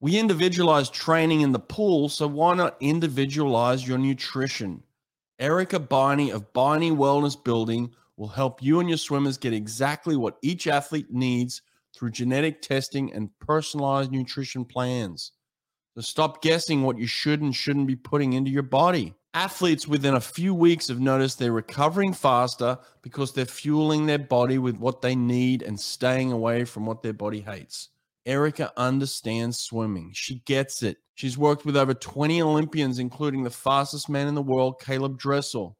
We individualize training in the pool, so why not individualize your nutrition? Erica Beine of Beine Wellness Building will help you and your swimmers get exactly what each athlete needs through genetic testing and personalized nutrition plans. So stop guessing what you should and shouldn't be putting into your body. Athletes within a few weeks have noticed they're recovering faster because they're fueling their body with what they need and staying away from what their body hates. Erica understands swimming. She gets it. She's worked with over 20 Olympians, including the fastest man in the world, Caeleb Dressel.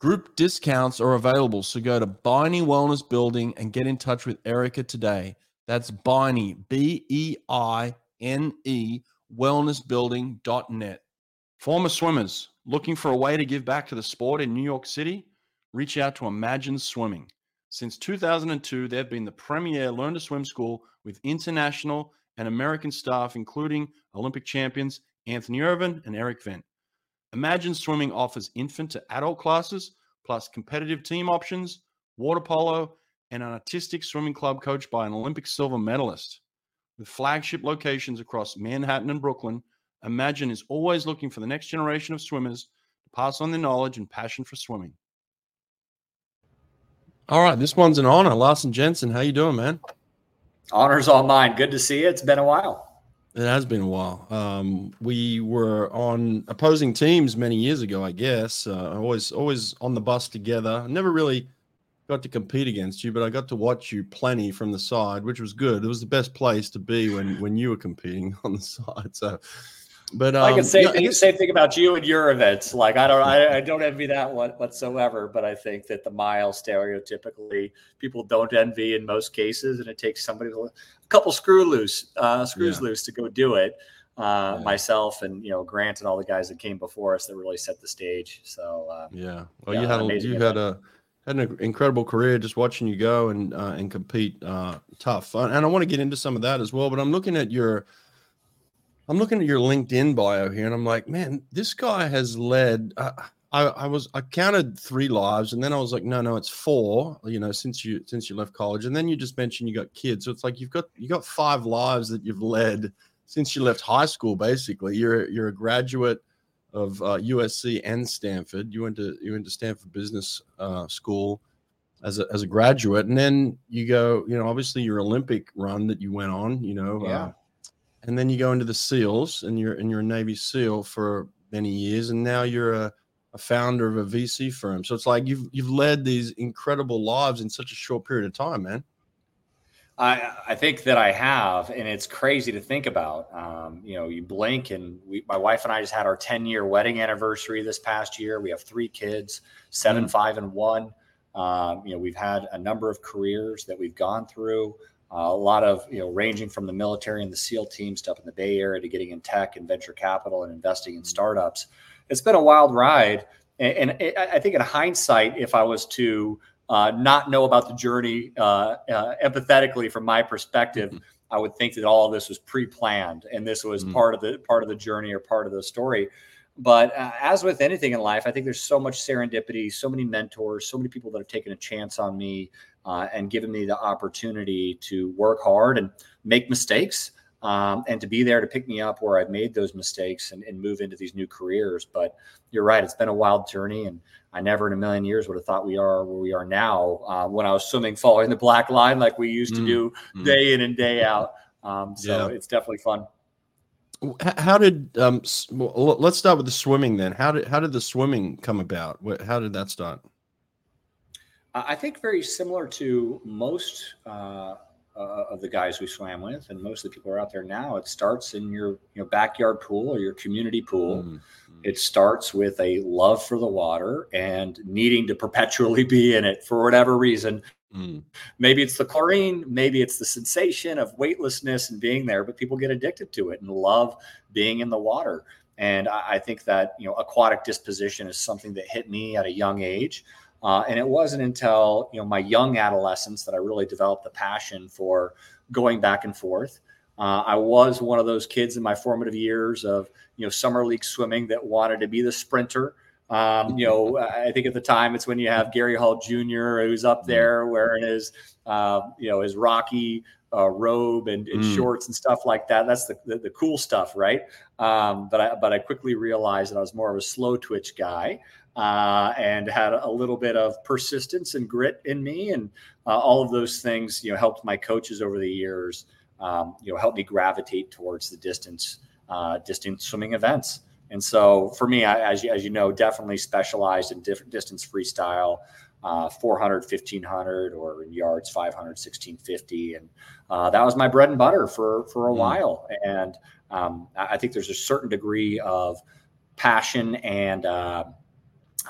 Group discounts are available, so go to Beine Wellness Building and get in touch with Erica today. That's Beine, B E I N E, wellnessbuilding.net. Former swimmers looking for a way to give back to the sport in New York City? Reach out to Imagine Swimming. Since 2002, they've been the premier learn to swim school with international and American staff, including Olympic champions Anthony Ervin and Erik Vendt. Imagine Swimming offers infant to adult classes, plus competitive team options, water polo, and an artistic swimming club coached by an Olympic silver medalist. With flagship locations across Manhattan and Brooklyn, Imagine is always looking for the next generation of swimmers to pass on their knowledge and passion for swimming. All right, this one's an honor. Larsen Jensen, how you doing, man? Honor's all mine. Good to see you. It's been a while. It has been a while. Um, we were on opposing teams many years ago, I guess. Uh, always, always on the bus together. Never really got to compete against you, but I got to watch you plenty from the side, which was good. It was the best place to be when when you were competing on the side. So, but um, I can say the same thing about you and your events. Like I don't, I, I don't envy that one whatsoever. But I think that the mile stereotypically people don't envy in most cases, and it takes somebody a couple screw loose, uh, screws yeah. loose to go do it. Uh, yeah. Myself and you know Grant and all the guys that came before us that really set the stage. So uh, yeah, well, yeah, you had a, you had a had an incredible career just watching you go and uh, and compete uh, tough. And I want to get into some of that as well. But I'm looking at your I'm looking at your LinkedIn bio here, and I'm like, man, this guy has led. Uh, I, I was I counted three lives, and then I was like, no, no, it's four. You know, since you since you left college, and then you just mentioned you got kids, so it's like you've got you got five lives that you've led since you left high school. Basically, you're you're a graduate of uh, USC and Stanford. You went to you went to Stanford Business uh, School as a as a graduate, and then you go. You know, obviously your Olympic run that you went on. You know, yeah. And then you go into the SEALs, and you're and you're a Navy SEAL for many years, and now you're a, a founder of a VC firm. So it's like you've you've led these incredible lives in such a short period of time, man. I, I think that I have, and it's crazy to think about. Um, you know, you blink, and we, my wife and I just had our 10 year wedding anniversary this past year. We have three kids, 7 mm-hmm. five, and one. Um, you know, we've had a number of careers that we've gone through. Uh, a lot of you know ranging from the military and the SEAL teams to up in the Bay Area to getting in tech and venture capital and investing in startups. It's been a wild ride, and, and I think in hindsight, if I was to uh, not know about the journey uh, uh empathetically from my perspective, mm-hmm. I would think that all of this was pre-planned and this was mm-hmm. part of the part of the journey or part of the story. But uh, as with anything in life, I think there's so much serendipity, so many mentors, so many people that have taken a chance on me uh, and given me the opportunity to work hard and make mistakes um, and to be there to pick me up where I've made those mistakes and, and, move into these new careers. But you're right, it's been a wild journey, and I never in a million years would have thought we are where we are now uh, when I was swimming following the black line like we used to mm, do mm. day in and day out. Um, so yeah. it's definitely fun. How did um, well, let's start with the swimming then? How did how did the swimming come about? How did that start? I think very similar to most uh, uh, of the guys we swam with, and most of the people are out there now. It starts in your you know backyard pool or your community pool. Mm-hmm. It starts with a love for the water and needing to perpetually be in it for whatever reason. Mm. Maybe it's the chlorine, maybe it's the sensation of weightlessness and being there, but people get addicted to it and love being in the water. And I, I think that you know aquatic disposition is something that hit me at a young age. Uh, and it wasn't until you know my young adolescence that I really developed the passion for going back and forth. Uh, I was one of those kids in my formative years of you know summer league swimming that wanted to be the sprinter Um, you know, I think at the time it's when you have Gary Hall Jr. who's up mm. there wearing his, uh, you know, his Rocky uh, robe and, and mm. shorts and stuff like that. That's the, the, the cool stuff, right? Um, but I but I quickly realized that I was more of a slow twitch guy uh, and had a little bit of persistence and grit in me, and uh, all of those things, you know, helped my coaches over the years, um, you know, help me gravitate towards the distance uh, distance swimming events. And so for me, I, as, you, as you know, definitely specialized in different distance freestyle uh, 400, 1500, or in yards 500, 1650, and uh, that was my bread and butter for for a mm. while. And um, I think there's a certain degree of passion and uh,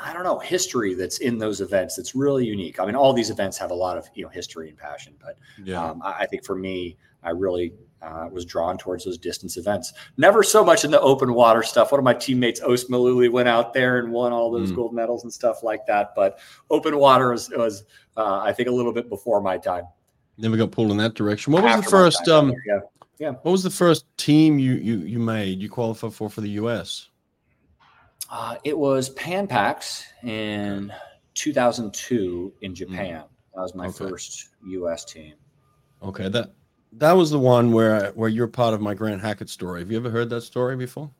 I don't know history that's in those events that's really unique. I mean, all these events have a lot of you know history and passion, but yeah. um, I, I think for me, I really uh, was drawn towards those distance events. Never so much in the open water stuff. One of my teammates, Ous Mellouli, went out there and won all those mm. gold medals and stuff like that. But open water was, was uh, I think, a little bit before my time. Never got pulled in that direction. What was After the first? Um, yeah. yeah. What was the first team you you you made? You qualified for for the U.S. Uh, it was Pan Pacs in 2002 in Japan. Mm. That was my okay. first U.S. team. Okay, that that was the one where where you're part of my Grant Hackett story. Have you ever heard that story before?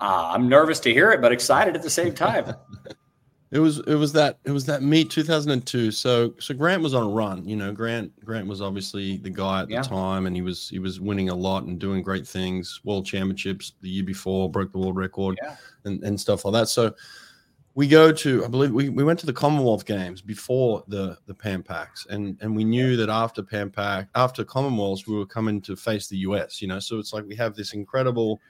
Uh, I'm nervous to hear it, but excited at the same time. it was it was that it was that meet 2002. So so Grant was on a run. You know, Grant Grant was obviously the guy at yeah. the time, and he was he was winning a lot and doing great things. World championships the year before, broke the world record, yeah. and and stuff like that. So we go to i believe we, we went to the commonwealth games before the the pan pacs and and we knew that after pan pac after commonwealths we were coming to face the us you know? So it's like we have this incredible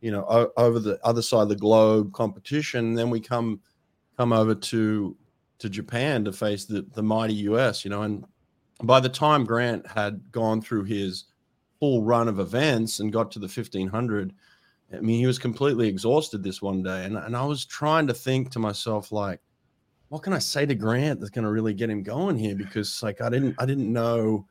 you know o- over the other side of the globe competition then we come come over to to japan to face the the mighty us you know? And by the time grant had gone through his full run of events and got to the 1500 I mean, he was completely exhausted this one day, and and I was trying to think to myself like, what can I say to Grant that's going to really get him going here? Because like I didn't I didn't know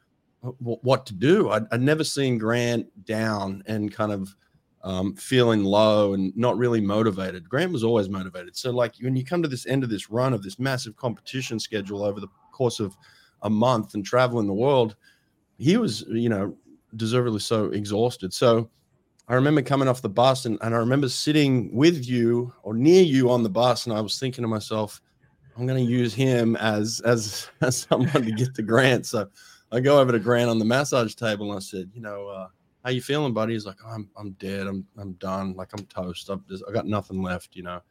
what to do. I'd, I'd never seen Grant down and kind of um, feeling low and not really motivated. Grant was always motivated. So like when you come to this end of this run of this massive competition schedule over the course of a month and traveling the world, he was you know deservedly so exhausted. So I remember coming off the bus and, and I remember sitting with you or near you on the bus, and I was thinking to myself, I'm going to use him as as as someone to get the grant. So I go over to Grant on the massage table and I said, you know, uh, how you feeling, buddy? He's like, oh, I'm I'm dead. I'm I'm done. Like I'm toast. I'm just, I got nothing left. You know.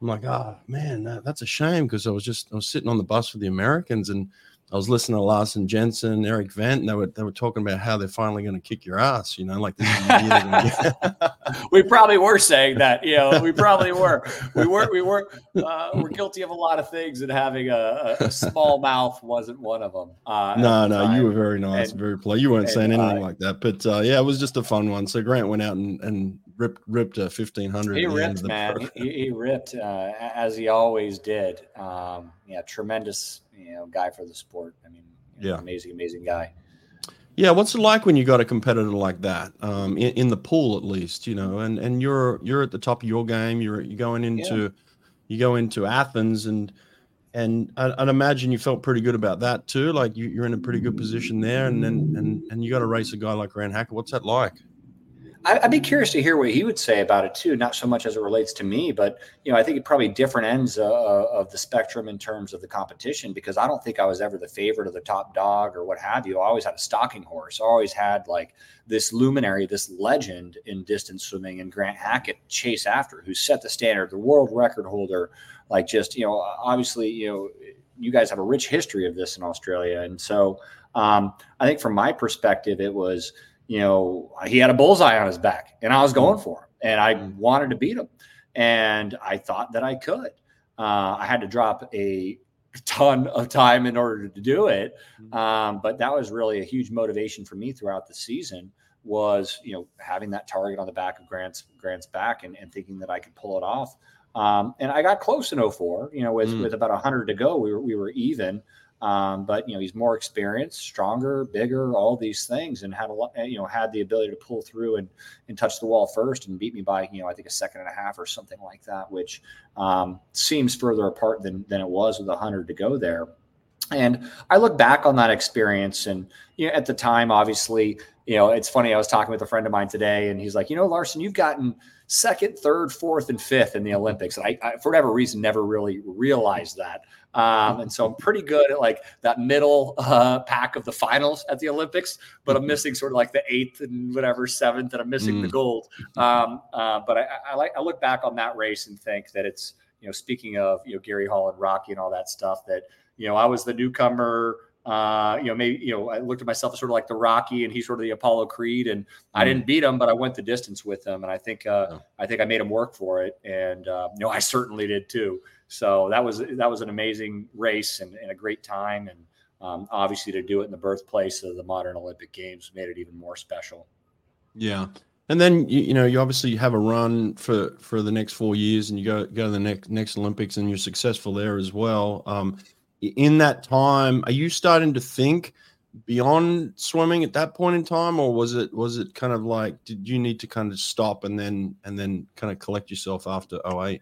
I'm like, oh man, that, that's a shame because I was just I was sitting on the bus with the Americans and I was listening to Larsen Jensen, Erik Vendt, and they were they were talking about how they're finally going to kick your ass. You know, like we probably were saying that. You know, we probably were. We were we were uh, we're guilty of a lot of things, and having a, a small mouth wasn't one of them. Uh, no, no, time. you were very nice, and, very polite. You weren't saying anything like that, but uh, yeah, it was just a fun one. So Grant went out and and ripped ripped a fifteen hundred. He ripped, man. He, he, ripped uh, as he always did. Um, yeah, tremendous you know guy for the sport. I mean, yeah, amazing, amazing guy. Yeah, what's it like when you got a competitor like that um, in, in, the pool, at least, you know, and and you're you're at the top of your game. You're you're going into yeah. you go into Athens, and and I, would imagine you felt pretty good about that too. Like you, are in a pretty good position there, and then and and you got to race a guy like Grant Hackett. What's that like? I'd be curious to hear what he would say about it too. Not so much as it relates to me, but you know, I think it probably different ends uh, of the spectrum in terms of the competition. Because I don't think I was ever the favorite or the top dog or what have you. I always had a stalking horse. I always had like this luminary, this legend in distance swimming, and Grant Hackett chase after, who set the standard, the world record holder. Like just you know, obviously you know, you guys have a rich history of this in Australia, and so um, I think from my perspective, it was you know, he had a bullseye on his back and I was going mm. for him and I mm. wanted to beat him. And I thought that I could. Uh, I had to drop a ton of time in order to do it. Mm. Um, but that was really a huge motivation for me throughout the season was, you know, having that target on the back of Grant's Grant's back and, and thinking that I could pull it off. Um, and I got close in 04, you know, with, mm. with about 100 to go, we were, we were even. Um, but you know, he's more experienced, stronger, bigger, all these things, and had a lot, you know, had the ability to pull through and and touch the wall first and beat me by you know I think a second and a half or something like that, which um, seems further apart than than it was with a hundred to go there. And I look back on that experience, and you know, at the time, obviously, you know, it's funny. I was talking with a friend of mine today, and he's like, you know, Larsen, you've gotten second, third, fourth, and fifth in the Olympics, and I, I for whatever reason, never really realized that. Um, and so I'm pretty good at like that middle uh, pack of the finals at the Olympics, but I'm mm-hmm. missing sort of like the eighth and whatever seventh, and I'm missing mm. the gold. Um, uh, but I, I like I look back on that race and think that it's you know speaking of you know Gary Hall and Rocky and all that stuff that you know I was the newcomer. Uh, you know, maybe you know, I looked at myself as sort of like the Rocky, and he's sort of the Apollo Creed, and I didn't mm. beat him, but I went the distance with him, and I think uh, I think I made him work for it, and uh, you know, I certainly did too. So that was that was an amazing race and, and a great time, and um, obviously to do it in the birthplace of the modern Olympic Games made it even more special. Yeah, and then you, you know you obviously have a run for for the next four years, and you go go to the next next Olympics, and you're successful there as well. Um, in that time, are you starting to think? beyond swimming at that point in time or was it was it kind of like did you need to kind of stop and then and then kind of collect yourself after 08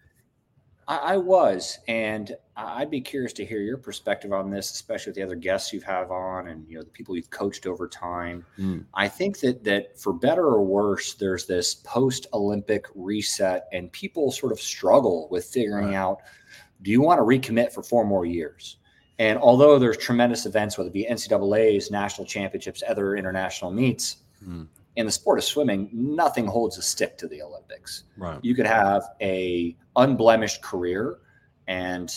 I, I, was, and I'd be curious to hear your perspective on this, especially with the other guests you have on, and you know the people you've coached over time. Mm. I think that that for better or worse, there's this post-Olympic reset, and people sort of struggle with figuring right. out: Do you want to recommit for four more years? And although there's tremendous events, whether it be NCAA's, national championships, other international meets, mm in the sport of swimming, nothing holds a stick to the Olympics. Right. You could have a unblemished career and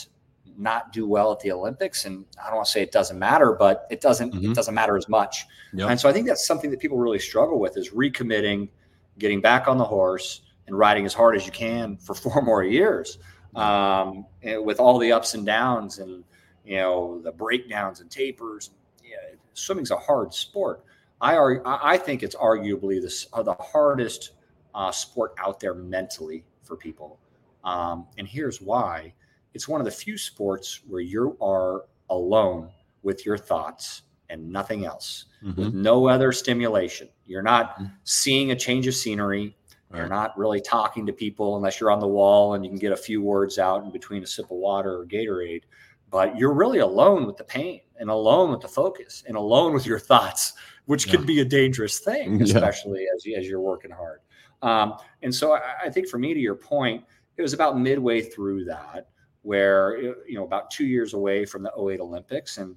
not do well at the Olympics. And I don't want to say it doesn't matter, but it doesn't mm-hmm. it doesn't matter as much. Yep. And so I think that's something that people really struggle with is recommitting, getting back on the horse and riding as hard as you can for four more years. Um, with all the ups and downs and you know the breakdowns and tapers. Yeah, swimming's a hard sport. I are I think it's arguably the uh, the hardest uh, sport out there mentally for people, um, and here's why: it's one of the few sports where you are alone with your thoughts and nothing else, mm-hmm. with no other stimulation. You're not mm-hmm. seeing a change of scenery. Right. You're not really talking to people unless you're on the wall and you can get a few words out in between a sip of water or Gatorade. But you're really alone with the pain and alone with the focus and alone with your thoughts which yeah. can be a dangerous thing, especially yeah. as, as you're working hard. Um, and so I, I, think for me, to your point, it was about midway through that where, you know, about two years away from the 08 Olympics. And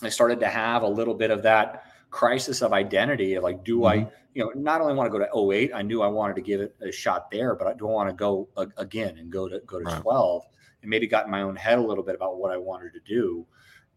I started to have a little bit of that crisis of identity of like, do mm-hmm. I, you know, not only want to go to 08, I knew I wanted to give it a shot there, but I don't want to go again and go to, go to right. 12 and maybe got in my own head a little bit about what I wanted to do.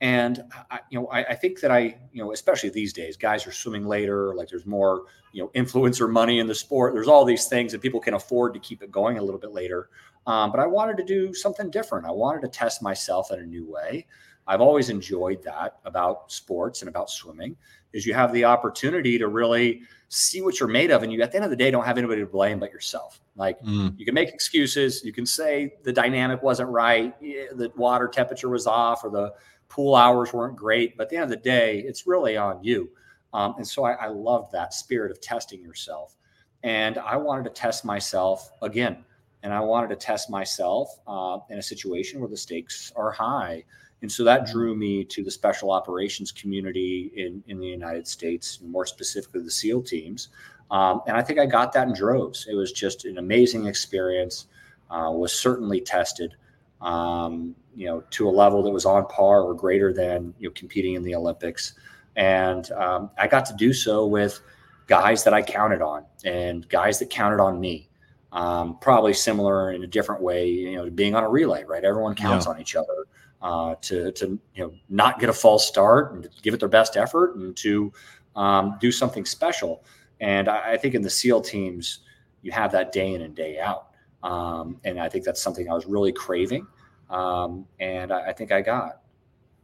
And I, you know, I, I, think that I, you know, especially these days, guys are swimming later. Like there's more, you know, influencer money in the sport. There's all these things that people can afford to keep it going a little bit later. Um, but I wanted to do something different. I wanted to test myself in a new way. I've always enjoyed that about sports and about swimming. Is you have the opportunity to really see what you're made of, and you at the end of the day don't have anybody to blame but yourself. Like mm. you can make excuses. You can say the dynamic wasn't right, the water temperature was off, or the pool hours weren't great, but at the end of the day, it's really on you. Um, and so I, I loved that spirit of testing yourself. And I wanted to test myself again. And I wanted to test myself uh, in a situation where the stakes are high. And so that drew me to the special operations community in, in the United States, and more specifically the SEAL teams. Um, and I think I got that in droves. It was just an amazing experience, uh, was certainly tested um, you know, to a level that was on par or greater than you know competing in the Olympics. And um, I got to do so with guys that I counted on and guys that counted on me. Um, probably similar in a different way, you know, being on a relay, right? Everyone counts yeah. on each other uh, to to you know not get a false start and give it their best effort and to um, do something special. And I, I, think in the SEAL teams, you have that day in and day out. Um, and I think that's something I was really craving um, and I, I, think I got.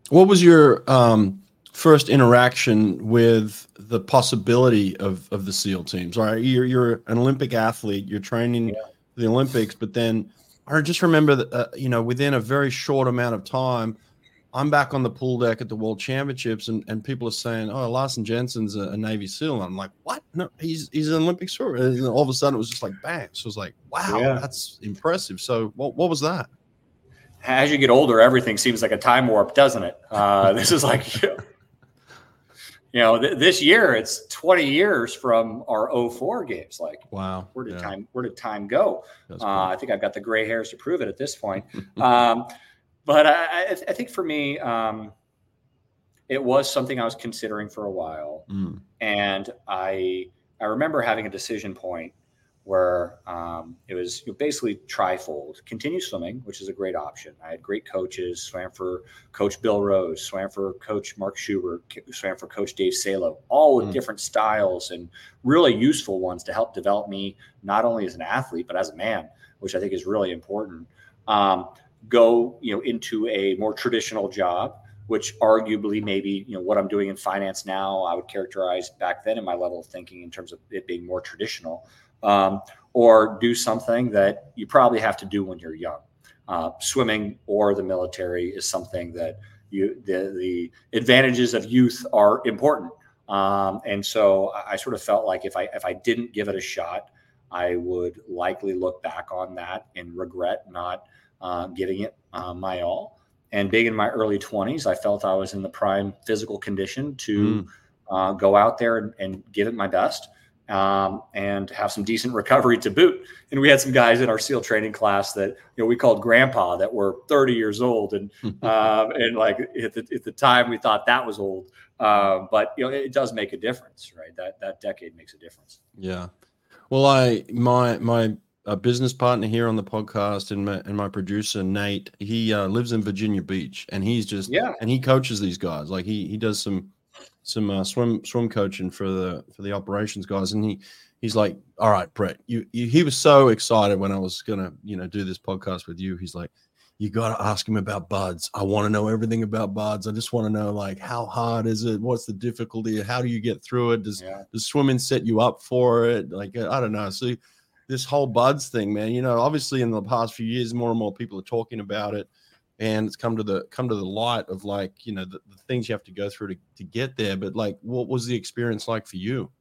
What was your um, first interaction with the possibility of of the SEAL teams? All right, you're you're an Olympic athlete, you're training yeah. the Olympics, but then I just remember that uh, you know within a very short amount of time, I'm back on the pool deck at the World Championships, and, and people are saying, "Oh, Larsen Jensen's a, a Navy SEAL." And I'm like, "What? No, he's he's an Olympic swimmer." And all of a sudden, it was just like bang. So I was like, "Wow, yeah. that's impressive." So what what was that? As you get older, everything seems like a time warp, doesn't it? Uh, this is like, you know, th- this year it's 20 years from our 04 games. Like, wow, where did yeah. time where did time go? Uh, I think I've got the gray hairs to prove it at this point. um, but I, I, think for me, um, it was something I was considering for a while, mm. and I I remember having a decision point where um, it was basically trifold: continue swimming, which is a great option. I had great coaches, swam for Coach Bill Rose, swam for Coach Mark Schubert, swam for Coach Dave Salo, all with mm. different styles and really useful ones to help develop me not only as an athlete but as a man, which I think is really important. Um, go you know into a more traditional job which arguably maybe you know what i'm doing in finance now i would characterize back then in my level of thinking in terms of it being more traditional um, or do something that you probably have to do when you're young uh, swimming or the military is something that you the, the advantages of youth are important um, and so I, I sort of felt like if i if i didn't give it a shot i would likely look back on that and regret not uh, giving it uh, my all. And being in my early 20s, I felt I was in the prime physical condition to mm. uh, go out there and, and, give it my best um, and have some decent recovery to boot. And we had some guys in our SEAL training class that you know we called grandpa that were 30 years old, and um, and like at the, at the time we thought that was old, uh, but you know it does make a difference, right? That that decade makes a difference. Yeah. Well, I my my a business partner here on the podcast and my, and my producer Nate. He uh, lives in Virginia Beach, and he's just yeah, and he coaches these guys. Like he he does some some uh, swim swim coaching for the for the operations guys, and he he's like, all right, Brett, you, you he was so excited when I was gonna you know do this podcast with you. He's like. You got to ask him about buds. I want to know everything about buds. I just want to know like how hard is it? What's the difficulty? How do you get through it? Does yeah. does swimming set you up for it? Like I don't know. So this whole buds thing, man. You know, obviously in the past few years, more and more people are talking about it, and it's come to the come to the light of like you know the, the things you have to go through to, to get there. But like, what was the experience like for you?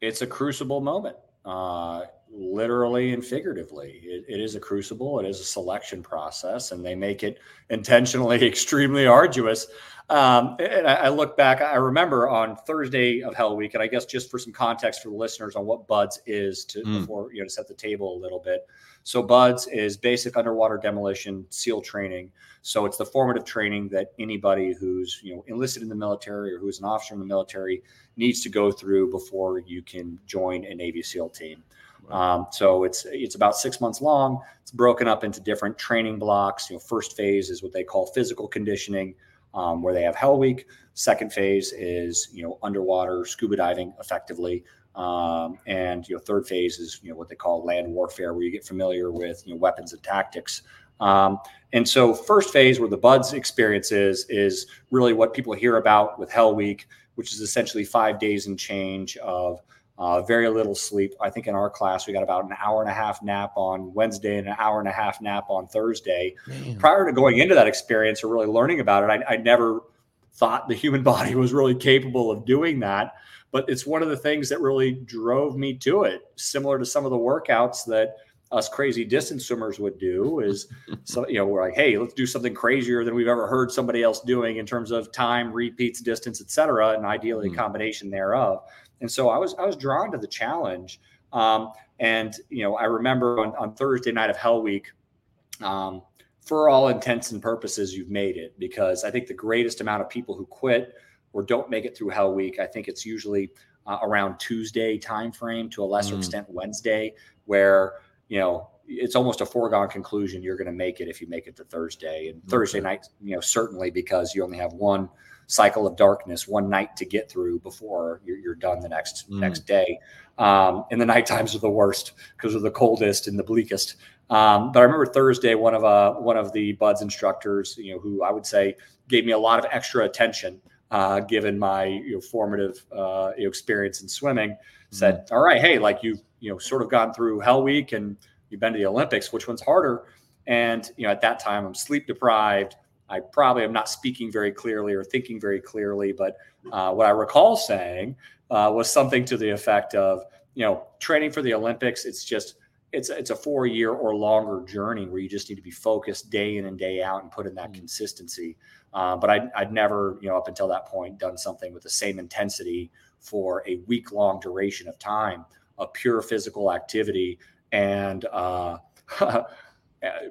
It's a crucible moment, uh, literally and figuratively. It, it is a crucible. It is a selection process, and they make it intentionally extremely arduous. Um, and I, I, look back, I remember on Thursday of Hell Week, and I guess just for some context for the listeners on what BUDS is to mm. before you know to set the table a little bit. So BUDS is basic underwater demolition SEAL training. So it's the formative training that anybody who's you know enlisted in the military or who's an officer in the military needs to go through before you can join a Navy SEAL team. Um, so it's it's about six months long. It's broken up into different training blocks. You know, first phase is what they call physical conditioning um, where they have Hell Week. Second phase is you know underwater scuba diving effectively, um, and you know third phase is you know what they call land warfare, where you get familiar with you know weapons and tactics. Um, and so first phase where the buds experience is is really what people hear about with Hell Week, which is essentially five days and change of uh, very little sleep. I think in our class, we got about an hour and a half nap on Wednesday and an hour and a half nap on Thursday. Man. Prior to going into that experience or really learning about it, I, I never thought the human body was really capable of doing that. But it's one of the things that really drove me to it, similar to some of the workouts that us crazy distance swimmers would do is so you know we're like hey let's do something crazier than we've ever heard somebody else doing in terms of time repeats distance etc and ideally mm. a combination thereof and so I was I was drawn to the challenge. Um, and you know, I remember on, on Thursday night of Hell Week, um, for all intents and purposes, you've made it because I think the greatest amount of people who quit or don't make it through Hell Week, I think it's usually uh, around Tuesday timeframe to a lesser mm. extent Wednesday, where you know it's almost a foregone conclusion you're going to make it if you make it to Thursday and okay. Thursday night, you know, certainly because you only have one cycle of darkness, one night to get through before you're, you're done the next mm. next day. Um, and the night times are the worst because they're the coldest and the bleakest. Um, but I remember Thursday, one of uh, one of the buds instructors, you know, who I would say gave me a lot of extra attention, uh, given my you know, formative uh, experience in swimming, said, mm. "All right, hey, like you've you know sort of gone through Hell Week and you've been to the Olympics. Which one's harder?" And you know, at that time, I'm sleep deprived. I probably am not speaking very clearly or thinking very clearly, but uh, what I recall saying uh, was something to the effect of, you know, training for the Olympics. It's just it's it's a four year or longer journey where you just need to be focused day in and day out and put in that mm. consistency. Uh, but I'd, I'd never, you know, up until that point, done something with the same intensity for a week long duration of time of pure physical activity and uh,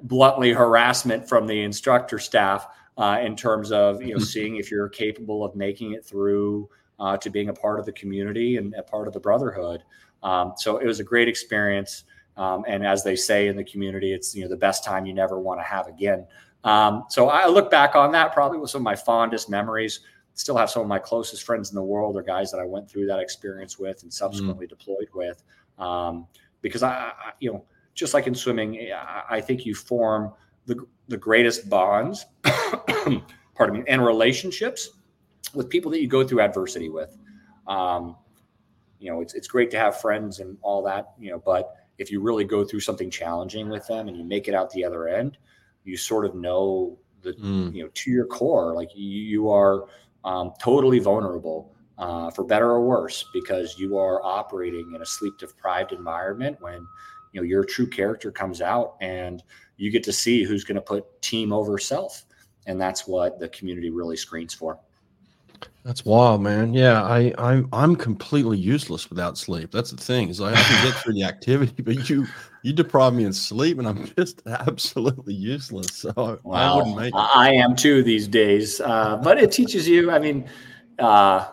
bluntly harassment from the instructor staff uh, in terms of you know seeing if you're capable of making it through uh, to being a part of the community and a part of the brotherhood. Um, so it was a great experience. Um, and as they say in the community, it's you know the best time you never want to have again. Um, so I look back on that probably with some of my fondest memories. Still have some of my closest friends in the world or guys that I went through that experience with and subsequently mm. deployed with. Um, because I, I, you know, just like in swimming, I think you form the the greatest bonds, pardon me, and relationships with people that you go through adversity with. Um, you know, it's it's great to have friends and all that, you know, but if you really go through something challenging with them and you make it out the other end, you sort of know the mm. you know to your core, like you, you are um, totally vulnerable. Uh, for better or worse, because you are operating in a sleep deprived environment when you know your true character comes out and you get to see who's going to put team over self and that's what the community really screens for that's wild, man. Yeah, I, I'm I'm completely useless without sleep. That's the thing is like I can get through the activity, but you you deprive me of sleep, and I'm just absolutely useless. So well, I wouldn't make. It. I am too these days, uh, but it teaches you. I mean, uh,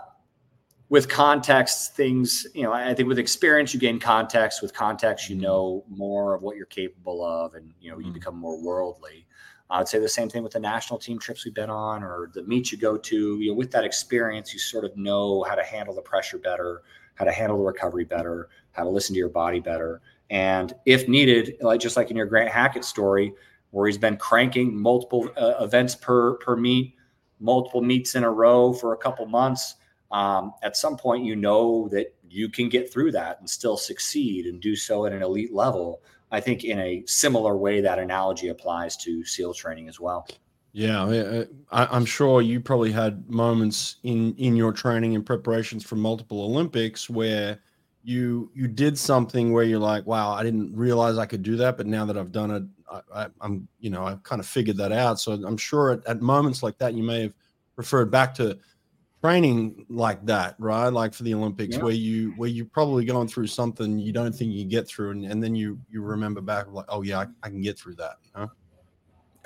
with context, things you know. I think with experience, you gain context. With context, you mm-hmm. know more of what you're capable of, and you know you mm-hmm. become more worldly. I would say the same thing with the national team trips we've been on or the meets you go to. You know, with that experience, you sort of know how to handle the pressure better, how to handle the recovery better, how to listen to your body better. And if needed, like just like in your Grant Hackett story, where he's been cranking multiple uh, events per per meet, multiple meets in a row for a couple months. Um, at some point, you know that you can get through that and still succeed and do so at an elite level. I think in a similar way, that analogy applies to SEAL training as well. Yeah, I, am sure you probably had moments in in your training and preparations for multiple Olympics where you you did something where you're like, wow, I didn't realize I could do that, but now that I've done it, I, am you know I've kind of figured that out. So I'm sure at, at moments like that, you may have referred back to training like that, right? Like for the Olympics, yeah. where you where you're probably going through something you don't think you get through, and, and then you you remember back like, oh yeah, I, I can get through that. You know?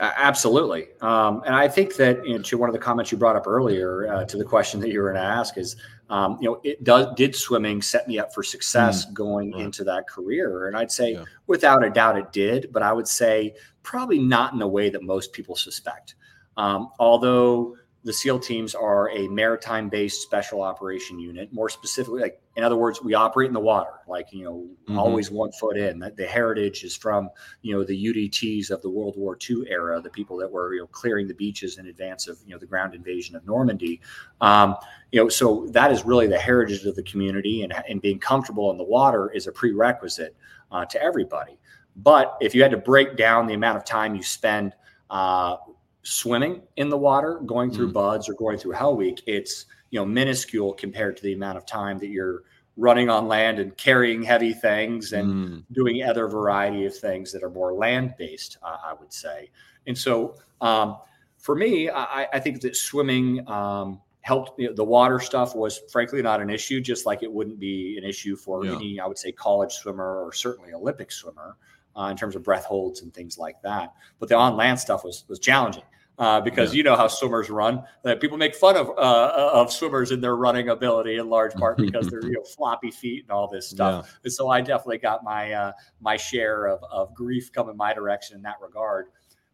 Absolutely, um, and I think that you know, to one of the comments you brought up earlier, uh, to the question that you were going to ask is, um, you know, it does did swimming set me up for success mm, going right. into that career? And I'd say, yeah. without a doubt, it did. But I would say probably not in the way that most people suspect. Um, although the SEAL teams are a maritime based special operation unit. More specifically, like in other words, we operate in the water, like, you know, mm-hmm. always one foot in. The, the heritage is from, you know, the UDTs of the World War II era, the people that were, you know, clearing the beaches in advance of, you know, the ground invasion of Normandy. Um, you know, so that is really the heritage of the community, and, and being comfortable in the water is a prerequisite uh, to everybody. But if you had to break down the amount of time you spend uh, swimming in the water, going through mm. BUD/S or going through Hell Week, it's you know minuscule compared to the amount of time that you're running on land and carrying heavy things and mm. doing other variety of things that are more land based, uh, I would say. And so um, for me, I, I, think that swimming um, helped. You know, the water stuff was frankly not an issue, just like it wouldn't be an issue for yeah. any, I would say, college swimmer or certainly Olympic swimmer uh, in terms of breath holds and things like that. But the on land stuff was was challenging. Uh, because yeah. you know how swimmers run. That people make fun of uh, of swimmers and their running ability in large part because they're you know floppy feet and all this stuff. Yeah. And so I definitely got my uh, my share of of grief coming my direction in that regard.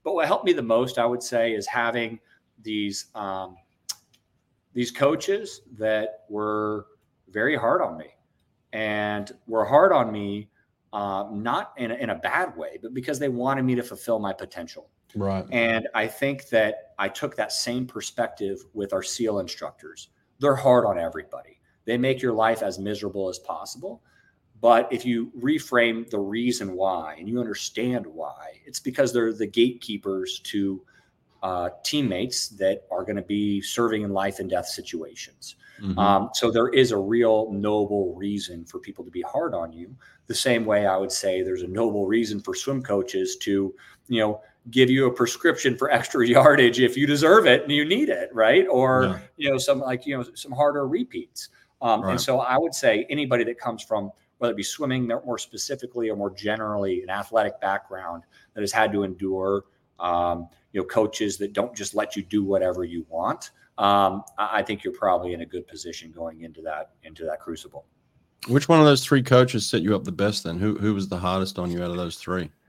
But what helped me the most, I would say, is having these um, these coaches that were very hard on me, and were hard on me uh, not in a, in a bad way, but because they wanted me to fulfill my potential. Right. And I think that I took that same perspective with our SEAL instructors. They're hard on everybody. They make your life as miserable as possible. But if you reframe the reason why and you understand why, it's because they're the gatekeepers to uh, teammates that are going to be serving in life and death situations. Mhm. Um, so there is a real noble reason for people to be hard on you. The same way I would say there's a noble reason for swim coaches to, you know, give you a prescription for extra yardage if you deserve it and you need it, right? Or Yeah. you know, some like you know some harder repeats. Um, Right. And so I would say anybody that comes from whether it be swimming more specifically or more generally an athletic background that has had to endure um, you know coaches that don't just let you do whatever you want um, I think you're probably in a good position going into that into that crucible. Which one of those three coaches set you up the best then? Who who was the hardest on you out of those three?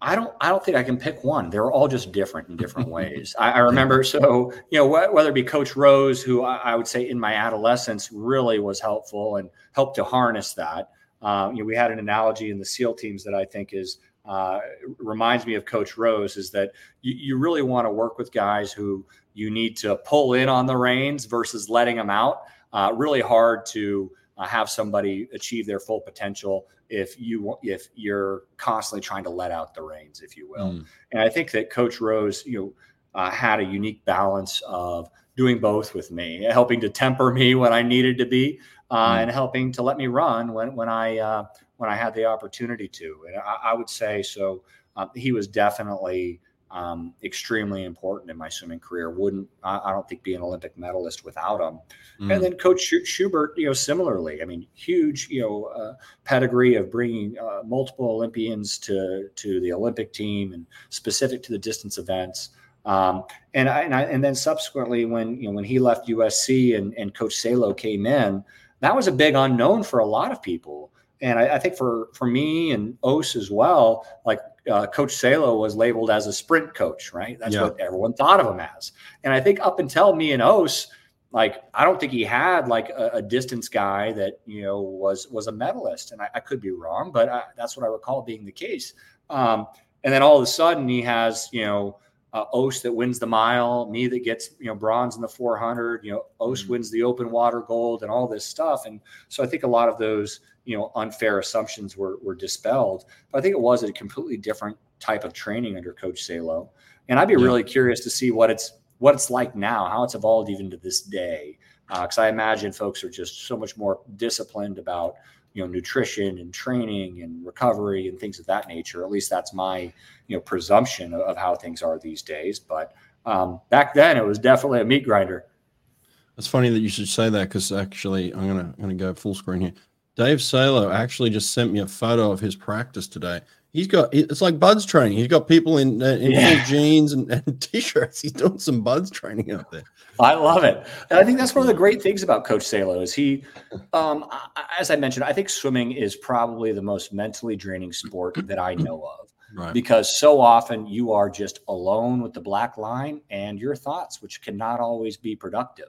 I don't. I don't think I can pick one. They're all just different in different ways. I, I remember, so you know, wh- whether it be Coach Rose, who I, I would say in my adolescence really was helpful and helped to harness that. Um, you know, we had an analogy in the SEAL teams that I think is uh, reminds me of Coach Rose is that you, you really want to work with guys who you need to pull in on the reins versus letting them out. Uh, really hard to uh, have somebody achieve their full potential if you if you're constantly trying to let out the reins, if you will. Mm. And I think that Coach Rose, you know, uh, had a unique balance of doing both with me, helping to temper me when I needed to be, uh, Mm. and helping to let me run when when I uh, when I had the opportunity to. And I, I would say so. Uh, he was definitely um, extremely important in my swimming career. Wouldn't I, I don't think be an Olympic medalist without him. Mm. And then Coach Schu- Schubert, you know, similarly, I mean, huge, you know, uh, pedigree of bringing uh, multiple Olympians to to the Olympic team and specific to the distance events. Um, and I, and I and then subsequently, when you know when he left USC and and Coach Salo came in, that was a big unknown for a lot of people. And I, I think for for me and Ous as well, like uh, Coach Salo was labeled as a sprint coach, right? That's Yeah. what everyone thought of him as. And I think up until me and Ous, like I don't think he had like a, a distance guy that you know was was a medalist, and I, I could be wrong, but I, that's what I recall being the case. Um, and then all of a sudden he has you know uh, Ous that wins the mile, me that gets you know bronze in the 400, you know Ous Mhm. wins the open water gold, and all this stuff. And so I think a lot of those you know unfair assumptions were were dispelled. But I think it was a completely different type of training under Coach Salo, and I'd be Yeah. really curious to see what it's what it's like now, how it's evolved even to this day. Because I imagine folks are just so much more disciplined about you know nutrition and training and recovery and things of that nature. At least that's my you know presumption of, of how things are these days. But um, back then, it was definitely a meat grinder. It's funny that you should say that because actually, I'm gonna I'm gonna go full screen here. Dave Salo actually just sent me a photo of his practice today. He's got it's like buds training. He's got people in uh, in Yeah. jeans and, and t-shirts. He's doing some buds training out there. I love it. And I think that's one of the great things about Coach Salo is he, um, as I mentioned, I think swimming is probably the most mentally draining sport that I know of Right. because so often you are just alone with the black line and your thoughts, which cannot always be productive.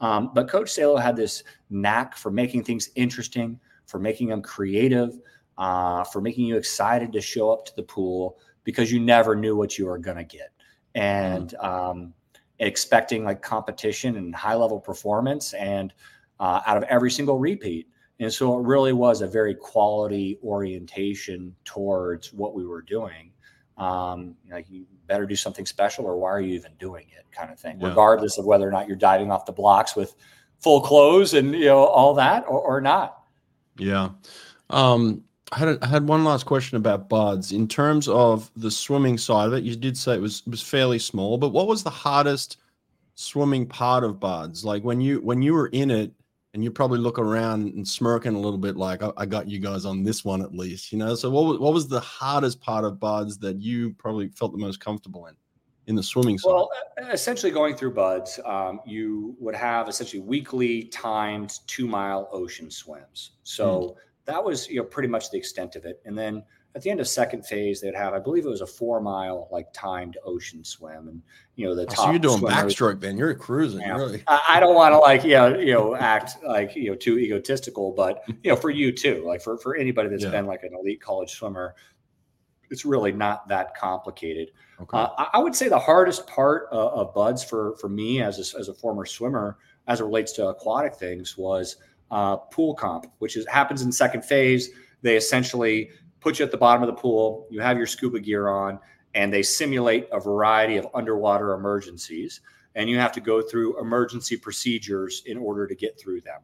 Um, but Coach Salo had this knack for making things interesting, for making them creative, uh, for making you excited to show up to the pool because you never knew what you were going to get. And um, expecting like competition and high level performance and uh, out of every single repeat. And so it really was a very quality orientation towards what we were doing. Um, like you better do something special, or why are you even doing it, kind of thing, Yeah. regardless of whether or not you're diving off the blocks with full clothes and you know all that, or, or not. Yeah. Um, I had, a, I had one last question about buds. In terms of the swimming side of it, you did say it was was fairly small, but what was the hardest swimming part of buds? Like when you when you were in it, and you probably look around and smirking a little bit, like I, I got you guys on this one at least, you know. So what was, what was the hardest part of buds that you probably felt the most comfortable in, in the swimming side? Well, essentially going through buds, um, you would have essentially weekly timed two mile ocean swims. So that was you know pretty much the extent of it. And then at the end of second phase, they'd have I believe it was a four mile like timed ocean swim, and you know the Oh, top. so you're doing swimmers- backstroke then? You're cruising, Yeah. really. I I don't want to like you know you know act like you know too egotistical, but you know for you too, like for for anybody that's Yeah. been like an elite college swimmer, it's really not that complicated. Okay. Uh, I- would say the hardest part uh, of buds for for me as a, as a former swimmer, as it relates to aquatic things, was uh, pool comp, which is happens in second phase. They essentially put you at the bottom of the pool. You have your scuba gear on, and they simulate a variety of underwater emergencies. And you have to go through emergency procedures in order to get through them.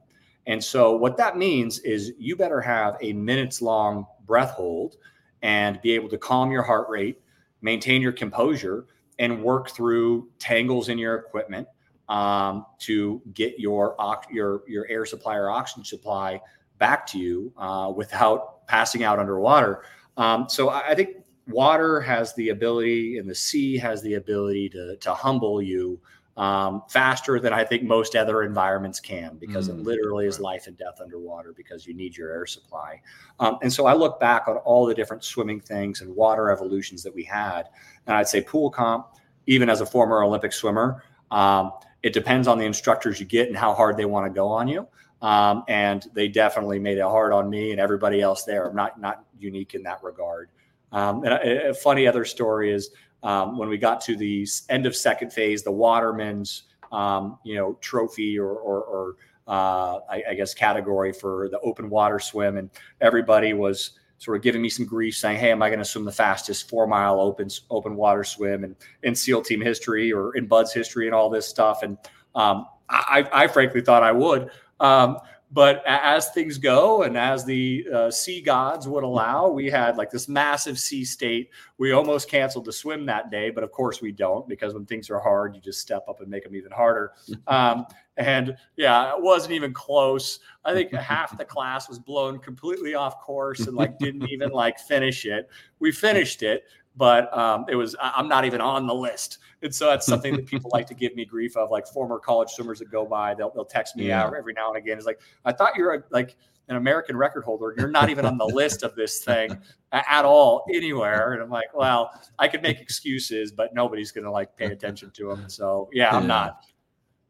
And so, what that means is you better have a minutes long breath hold and be able to calm your heart rate, maintain your composure, and work through tangles in your equipment um, to get your your your air supply or oxygen supply back to you uh, without passing out underwater. Um, so I, I think water has the ability, and the sea has the ability to to humble you um, faster than I think most other environments can because mm, it literally is life and death underwater because you need your air supply. Um, and so I look back on all the different swimming things and water evolutions that we had. And I'd say pool comp, even as a former Olympic swimmer, um, it depends on the instructors you get and how hard they want to go on you. Um, and they definitely made it hard on me and everybody else there. I'm not, not unique in that regard. Um, and a, a funny other story is um, when we got to the end of second phase, the Waterman's um, you know trophy or, or, or uh, I, I, guess category for the open water swim, and everybody was sort of giving me some grief, saying, "Hey, am I going to swim the fastest four mile open open water swim and in SEAL team history or in BUD/S history and all this stuff?" And um, I, I, frankly thought I would. Um, but as things go and as the uh, sea gods would allow we had like this massive sea state. We almost canceled the swim that day but of course we don't because when things are hard you just step up and make them even harder. Um, and yeah it wasn't even close. I think half the class was blown completely off course and like didn't even like finish it. We finished it but um, it was I'm not even on the list, and so that's something that people like to give me grief of. Like former college swimmers that go by, they'll they'll text me yeah. out every now and again. It's like I thought you're a, like an American record holder. You're not even on the list of this thing at all anywhere. And I'm like, well, I could make excuses, but nobody's gonna like pay attention to them. So yeah, I'm yeah. not.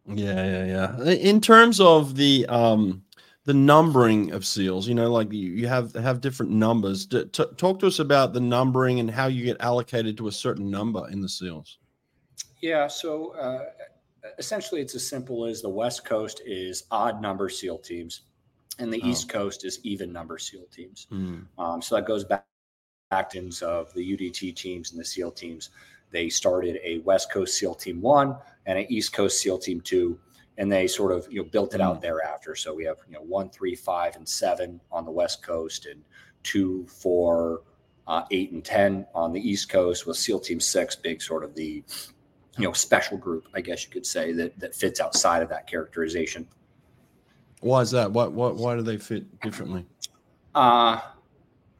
Yeah, yeah, yeah. In terms of the um the numbering of seals you know like you, you have have different numbers T- talk to us about the numbering and how you get allocated to a certain number in the seals yeah so uh, essentially it's as simple as the west coast is odd number seal teams and the oh. east coast is even number seal teams mm. um, so that goes back back of the udt teams and the seal teams they started a west coast seal team one and an east coast seal team two and they sort of you know built it out mm. thereafter. So we have you know one, three, five, and seven on the west coast, and two, four, uh, eight, and ten on the east coast. With SEAL Team Six, big sort of the you know special group, I guess you could say that that fits outside of that characterization. Why is that? What what why do they fit differently? Uh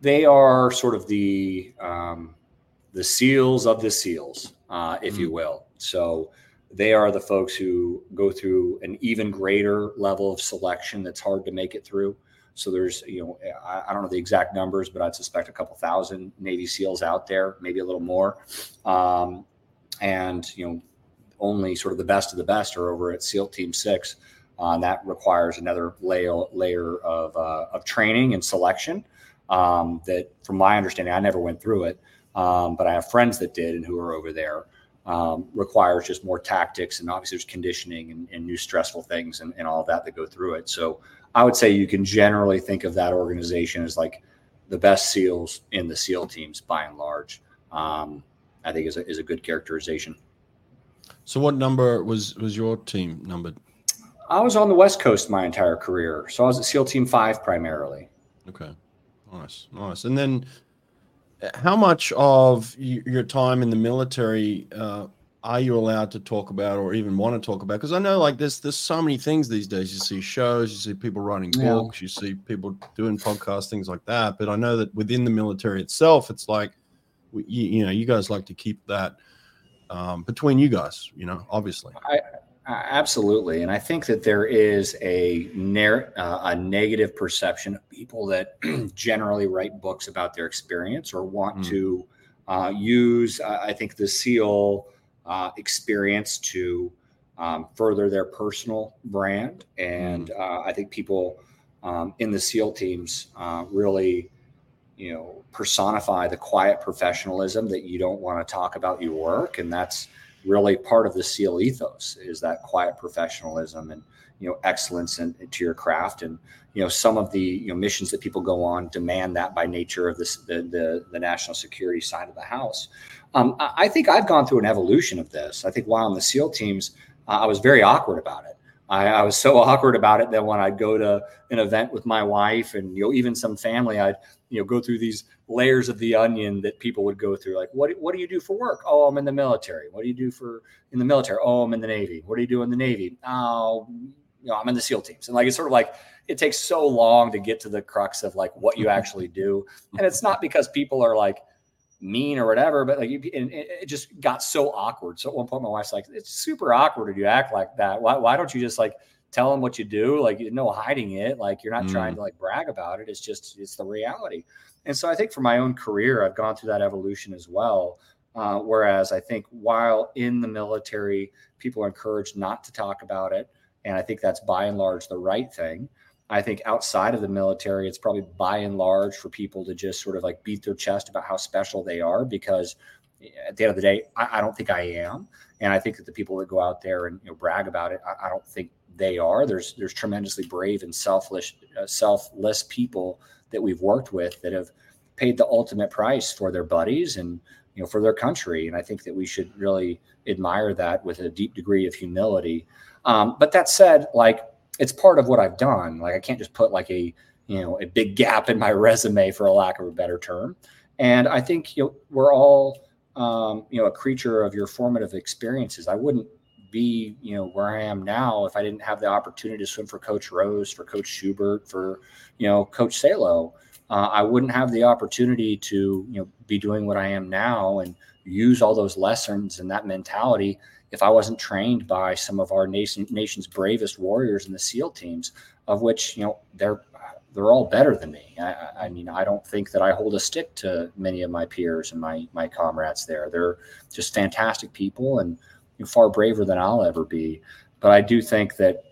they are sort of the um, the seals of the seals, uh, if mm. you will. So they are the folks who go through an even greater level of selection that's hard to make it through. So there's, you know, I, I don't know the exact numbers, but I'd suspect a couple thousand Navy SEALs out there, maybe a little more. Um, and, you know, only sort of the best of the best are over at SEAL Team Six. Uh, that requires another layer, layer of, uh, of training and selection um, that, from my understanding, I never went through it. Um, but I have friends that did and who are over there um, requires just more tactics and obviously there's conditioning and, and new stressful things and, and all that that go through it. So I would say you can generally think of that organization as like the best SEALs in the SEAL teams by and large. Um, I think is a, is a good characterization. So what number was was your team numbered? I was on the West Coast my entire career, so I was at SEAL Team Five primarily. Okay, nice, nice. And then how much of your time in the military uh, are you allowed to talk about or even want to talk about? Because i know like there's there's so many things these days. You see shows you see people writing books yeah. you see people doing podcasts things like that. But i know that within the military itself it's like you, you know you guys like to keep that um, between you guys you know obviously. I, Absolutely, and I think that there is a uh, a negative perception of people that generally write books about their experience or want mm. to uh, use. Uh, I think the SEAL uh, experience to um, further their personal brand, and mm. I think people um, in the SEAL teams uh, really, you know, personify the quiet professionalism that you don't want to talk about your work, and that's really part of the SEAL ethos is that quiet professionalism and you know excellence in, to your craft and you know some of the you know missions that people go on demand that by nature of this the the, the national security side of the house Um, I think I've gone through an evolution of this. I think while on the SEAL teams, uh, I was very awkward about it. I, I, was so awkward about it that when I'd go to an event with my wife and you know even some family, I'd you know go through these layers of the onion that people would go through. Like, what what do you do for work? Oh, I'm in the military. What do you do for in the military? Oh, I'm in the Navy. What do you do in the Navy? Oh, you know, I'm in the SEAL teams. And like it's sort of like it takes so long to get to the crux of like what you actually do, and it's not because people are like mean or whatever, but like and it just got so awkward. So at one point, my wife's like, "It's super awkward if you act like that. Why, why don't you just like tell them what you do? Like, you no hiding it. Like, you're not mm. trying to like brag about it. It's just it's the reality." And so I think for my own career, I've gone through that evolution as well. Uh, whereas I think while in the military, people are encouraged not to talk about it, and I think that's by and large the right thing. I think outside of the military, it's probably by and large for people to just sort of like beat their chest about how special they are because at the end of the day, I, I don't think I am. And I think that the people that go out there and you know, brag about it, I, I, don't think they are. There's there's tremendously brave and selfless uh, selfless people that we've worked with that have paid the ultimate price for their buddies and you know for their country. And I think that we should really admire that with a deep degree of humility. Um, but that said, like it's part of what I've done. Like I can't just put like a you know a big gap in my resume for a lack of a better term. And I think you know we're all um, you know a creature of your formative experiences. I wouldn't be you know where I am now if I didn't have the opportunity to swim for Coach Rose, for Coach Schubert, for you know Coach Salo. Uh, I wouldn't have the opportunity to you know be doing what I am now and use all those lessons and that mentality if I wasn't trained by some of our nation, nation's bravest warriors in the SEAL teams, of which you know they're they're all better than me. I, I, mean, I don't think that I hold a stick to many of my peers and my my comrades there. They're just fantastic people and you far braver than I'll ever be. But I do think that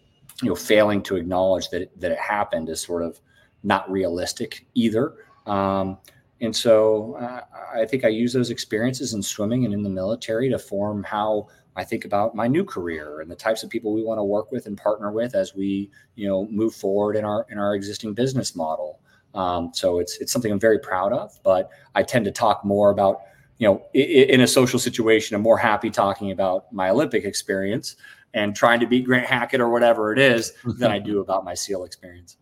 you know failing to acknowledge that that it happened is sort of not realistic either. Um, and so uh, I think I use those experiences in swimming and in the military to form how I think about my new career and the types of people we want to work with and partner with as we, you know, move forward in our in our existing business model. Um, so it's it's something I'm very proud of. But I tend to talk more about, you know, in, a social situation, I'm more happy talking about my Olympic experience and trying to beat Grant Hackett or whatever it is than I do about my SEAL experience.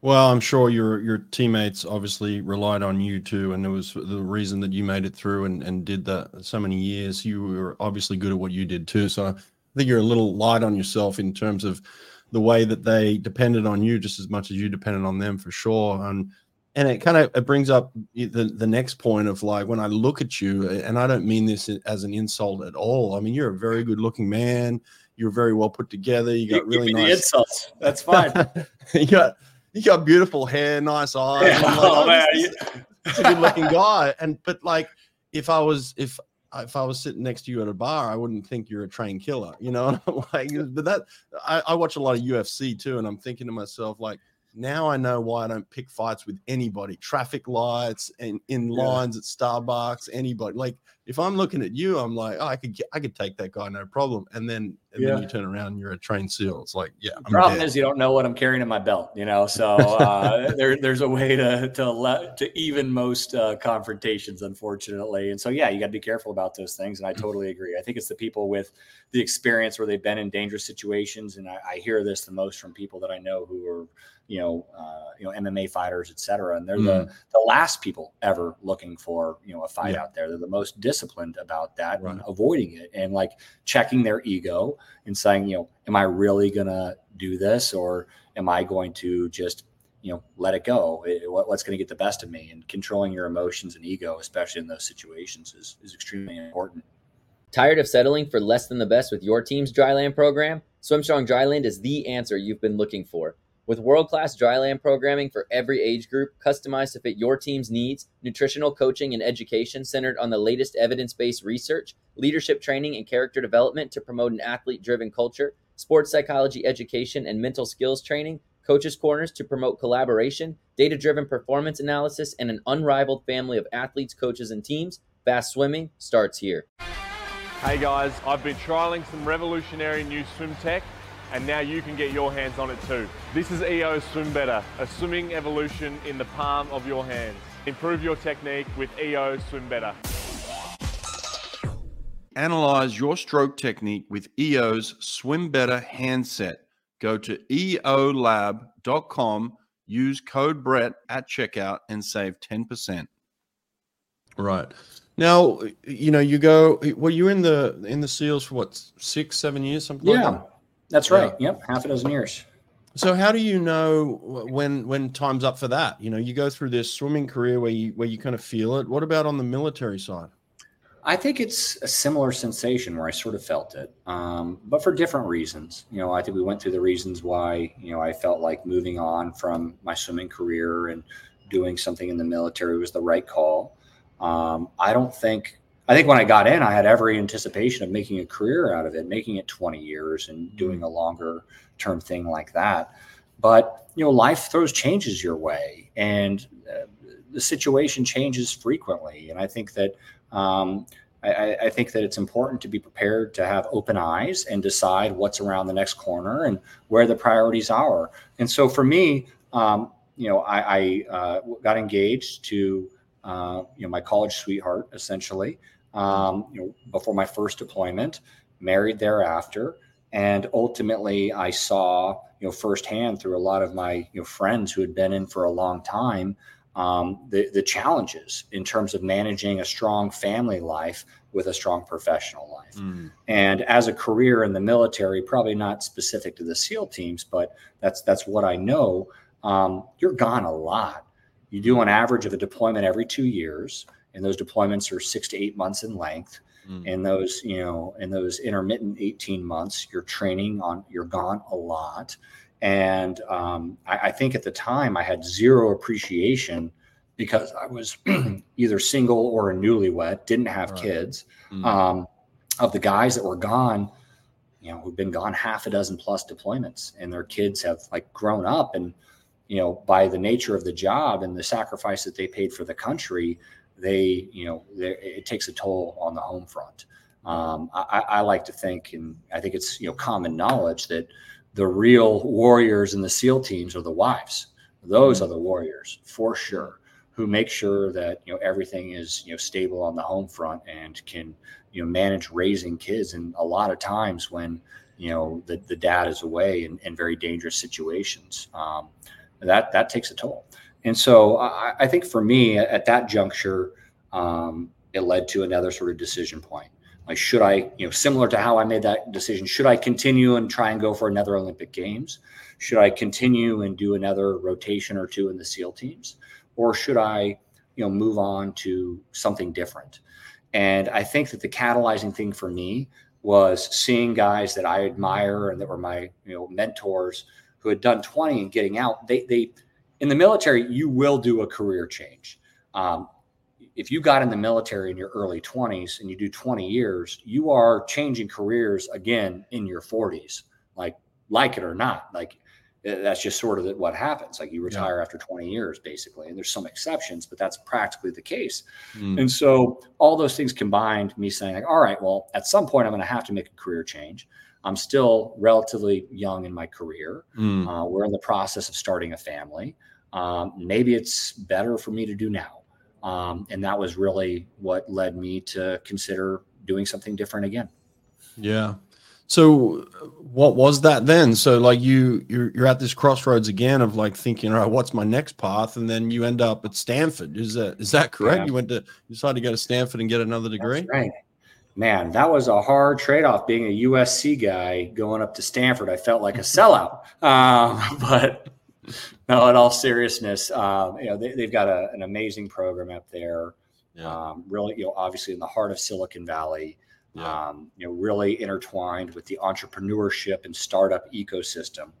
Well, I'm sure your your teammates obviously relied on you too, and it was the reason that you made it through and, and did that so many years. You were obviously good at what you did too. So I think you're a little light on yourself in terms of the way that they depended on you just as much as you depended on them for sure. And and it kind of it brings up the the next point of like when I look at you, and I don't mean this as an insult at all. I mean you're a very good looking man. You're very well put together. You got really nice insults. That's fine. you got you got beautiful hair, nice eyes. Yeah, like, oh, man, he's a good looking guy. And but like, if I was if if I was sitting next to you at a bar, I wouldn't think you're a trained killer, you know. like, but that I, I watch a lot of UFC too, and I'm thinking to myself like, now I know why I don't pick fights with anybody. Traffic lights and in lines yeah. at Starbucks, anybody. Like if I'm looking at you, I'm like, oh, I could I could take that guy, no problem. And then and yeah. then you turn around, and you're a trained SEAL. It's like, yeah. The problem dead. is you don't know what I'm carrying in my belt, you know. So uh, there, there's a way to to let to even most uh, confrontations, unfortunately. And so yeah, you got to be careful about those things. And I totally agree. I think it's the people with the experience where they've been in dangerous situations, and I, I hear this the most from people that I know who are you know, uh, you know, MMA fighters, et cetera. And they're mm. the the last people ever looking for you know a fight yeah. out there. They're the most disciplined about that right. and avoiding it and like checking their ego and saying, you know, am I really gonna do this or am I going to just you know let it go? It, what's going to get the best of me? And controlling your emotions and ego, especially in those situations, is is extremely important. Tired of settling for less than the best with your team's dryland program? SwimStrong Dryland is the answer you've been looking for. With world class dryland programming for every age group, customized to fit your team's needs, nutritional coaching and education centered on the latest evidence based research, leadership training and character development to promote an athlete driven culture, sports psychology education and mental skills training, coaches' corners to promote collaboration, data driven performance analysis, and an unrivaled family of athletes, coaches, and teams, Fast Swimming starts here. Hey guys, I've been trialing some revolutionary new swim tech and now you can get your hands on it too. This is EO Swim Better, a swimming evolution in the palm of your hands. Improve your technique with EO Swim Better. analyze your stroke technique with EO's Swim Better handset. Go to eolab.com, use code Brett at checkout, and save 10%. Right. Now, you know, you go, well, you're in the in the SEALs for what, six, seven years, something yeah, like that? That's right. Yep, half a dozen years. So how do you know when when time's up for that? You know, you go through this swimming career where you where you kind of feel it. What about on the military side? I think it's a similar sensation where I sort of felt it, um, but for different reasons. You know, I think we went through the reasons why you know I felt like moving on from my swimming career and doing something in the military was the right call. Um, I don't think. I think when I got in, I had every anticipation of making a career out of it, making it 20 years and doing a longer term thing like that. But you know, life throws changes your way, and uh, the situation changes frequently. And I think that um, I, I, think that it's important to be prepared to have open eyes and decide what's around the next corner and where the priorities are. And so for me, um, you know, I, I uh, got engaged to uh, you know my college sweetheart essentially. Um, you know, before my first deployment, married thereafter, and ultimately I saw you know firsthand through a lot of my you know friends who had been in for a long time um, the the challenges in terms of managing a strong family life with a strong professional life. Mm. And as a career in the military, probably not specific to the SEAL teams, but that's that's what I know. Um, you're gone a lot. You do an average of a deployment every two years, and those deployments are six to eight months in length. Mm. And those, you know, in those intermittent 18 months, you're training on, you're gone a lot. And um, I, I, think at the time I had zero appreciation because I was either single or a newlywed, didn't have right. kids. Mm-hmm. Um, of the guys that were gone, you know, who've been gone half a dozen plus deployments, and their kids have like grown up, and you know, by the nature of the job and the sacrifice that they paid for the country, they, you know, it takes a toll on the home front. Um, I, I like to think, and I think it's you know common knowledge that the real warriors in the SEAL teams are the wives. Those mm-hmm. are the warriors for sure, who make sure that you know everything is you know stable on the home front and can you know manage raising kids. And a lot of times when you know the, the dad is away in, in very dangerous situations, um, that that takes a toll. And so I, I think for me at that juncture, um, it led to another sort of decision point. Like, should I, you know, similar to how I made that decision, should I continue and try and go for another Olympic Games? Should I continue and do another rotation or two in the SEAL teams? Or should I, you know, move on to something different? And I think that the catalyzing thing for me was seeing guys that I admire and that were my, you know, mentors who had done 20 and getting out. They, they, in the military, you will do a career change. Um, if you got in the military in your early 20s and you do 20 years, you are changing careers again in your 40s, like like it or not. Like that's just sort of what happens. Like you retire yeah. after 20 years, basically. And there's some exceptions, but that's practically the case. Mm. And so all those things combined, me saying like, all right, well, at some point I'm going to have to make a career change. I'm still relatively young in my career. Mm. Uh, we're in the process of starting a family. Um, maybe it's better for me to do now. Um, and that was really what led me to consider doing something different again. Yeah. So what was that then? So like you you're you're at this crossroads again of like thinking, all right, what's my next path? And then you end up at Stanford. Is that is that correct? Yeah. You went to you decided to go to Stanford and get another degree? That's right. Man, that was a hard trade-off being a USC guy going up to Stanford. I felt like a sellout. Um, but no, in all seriousness, um, you know they, have got a, an amazing program up there. Yeah. Um, really, you know, obviously in the heart of Silicon Valley. Yeah. Um, you know, really intertwined with the entrepreneurship and startup ecosystem.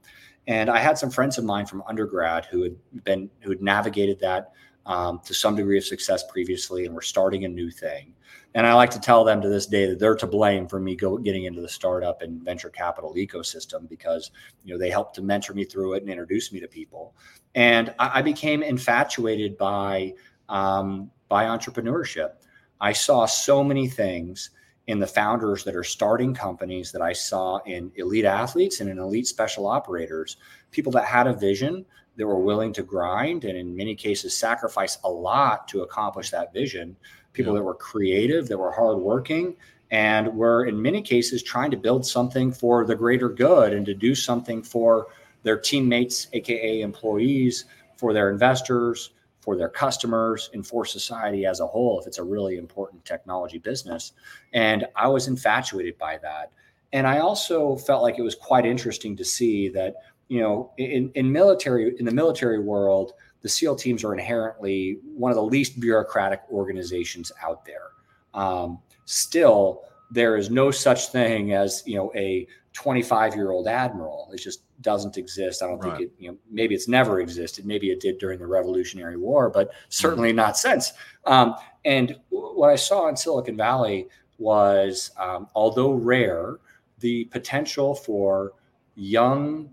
And I had some friends of mine from undergrad who had been who had navigated that um, to some degree of success previously, and were starting a new thing. And I like to tell them to this day that they're to blame for me go, getting into the startup and venture capital ecosystem because you know they helped to mentor me through it and introduce me to people. And I, I became infatuated by um, by entrepreneurship. I saw so many things in the founders that are starting companies that I saw in elite athletes and in elite special operators, people that had a vision that were willing to grind and in many cases sacrifice a lot to accomplish that vision people yeah. that were creative, that were hardworking, and we're in many cases trying to build something for the greater good and to do something for their teammates, aka employees, for their investors, for their customers, and for society as a whole. If it's a really important technology business, and I was infatuated by that, and I also felt like it was quite interesting to see that you know in, in military in the military world the seal teams are inherently one of the least bureaucratic organizations out there. Um, still there is no such thing as you know a 25 year old admiral. It just doesn't exist. I don't right. think it you know maybe it's never existed. Maybe it did during the revolutionary war but certainly mm-hmm. not since. Um, and what i saw in silicon valley was um, although rare the potential for young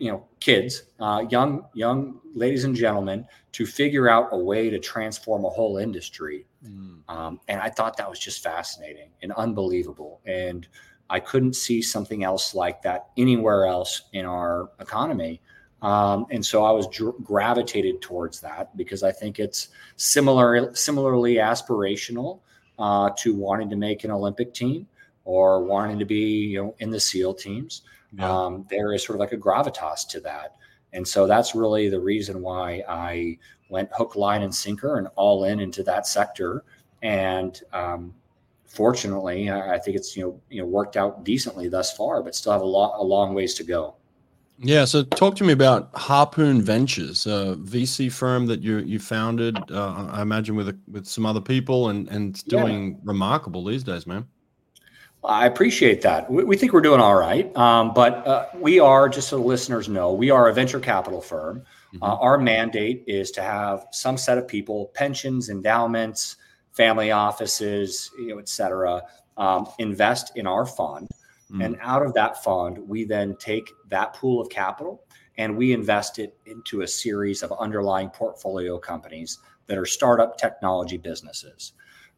you know kids uh, young young ladies and gentlemen to figure out a way to transform a whole industry. Mm. um, and i thought that was just fascinating and unbelievable. And i couldn't see something else like that anywhere else in our economy. Um, and so i was dr- gravitated towards that because i think it's similar similarly aspirational uh, to wanting to make an olympic team or wanting to be you know in the seal teams yeah. um, there is sort of like a gravitas to that. And so that's really the reason why I went hook, line, and sinker and all in into that sector. And um, fortunately, I think it's you know you know worked out decently thus far, but still have a lot a long ways to go. Yeah. So talk to me about Harpoon Ventures, a VC firm that you you founded. Uh, I imagine with a, with some other people, and and doing yeah. remarkable these days, man. I appreciate that. We, we think we're doing all right, um, but uh, we are just so the listeners know we are a venture capital firm. Mm-hmm. Uh, our mandate is to have some set of people, pensions, endowments, family offices, you know, et cetera, um, invest in our fund, mm-hmm. and out of that fund, we then take that pool of capital and we invest it into a series of underlying portfolio companies that are startup technology businesses.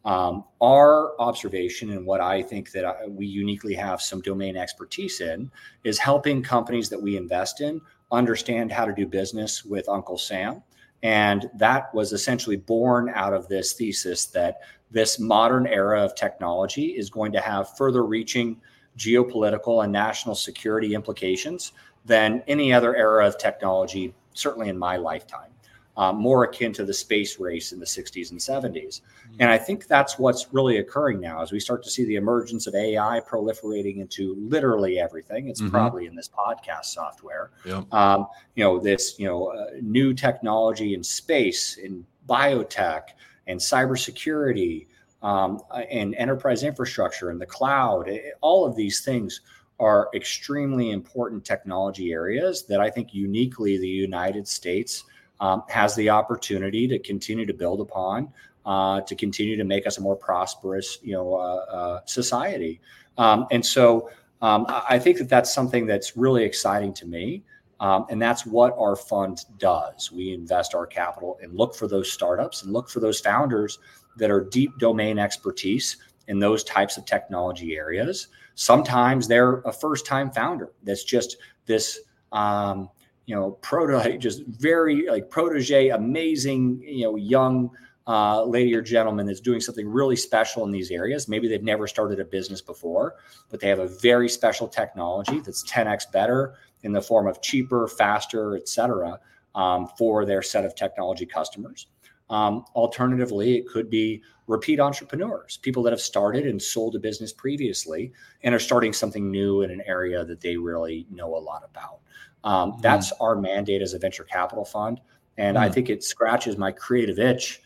Um, our observation and what I think that I, we uniquely have some domain expertise in is helping companies that we invest in understand how to do business with Uncle Sam. And that was essentially born out of this thesis that this modern era of technology is going to have further reaching geopolitical and national security implications than any other era of technology, certainly in my lifetime um, more akin to the space race in the 60s and 70s. Mm-hmm. And I think that's what's really occurring now as we start to see the emergence of AI proliferating into literally everything. It's mm-hmm. probably in this podcast software. Yep. Um, you know, this, you know, uh, new technology in space, in biotech, and cybersecurity, um, and enterprise infrastructure, and the cloud. All of these things are extremely important technology areas that I think uniquely the United States um, has the opportunity to continue to build upon, uh, to continue to make us a more prosperous, you know, uh, uh, society. Um, and so um, I think that that's something that's really exciting to me. Um, and that's what our fund does. We invest our capital and look for those startups and look for those founders that are deep domain expertise in those types of technology areas. Sometimes they're a first time founder that's just this um, you know, proto, just very like protege, amazing, you know, young uh, lady or gentleman that's doing something really special in these areas. Maybe they've never started a business before, but they have a very special technology that's 10x better in the form of cheaper, faster, et cetera, um, for their set of technology customers. Um, alternatively, it could be repeat entrepreneurs, people that have started and sold a business previously and are starting something new in an area that they really know a lot about. Um, mm That's our mandate as a venture capital fund. And mm I think it scratches my creative itch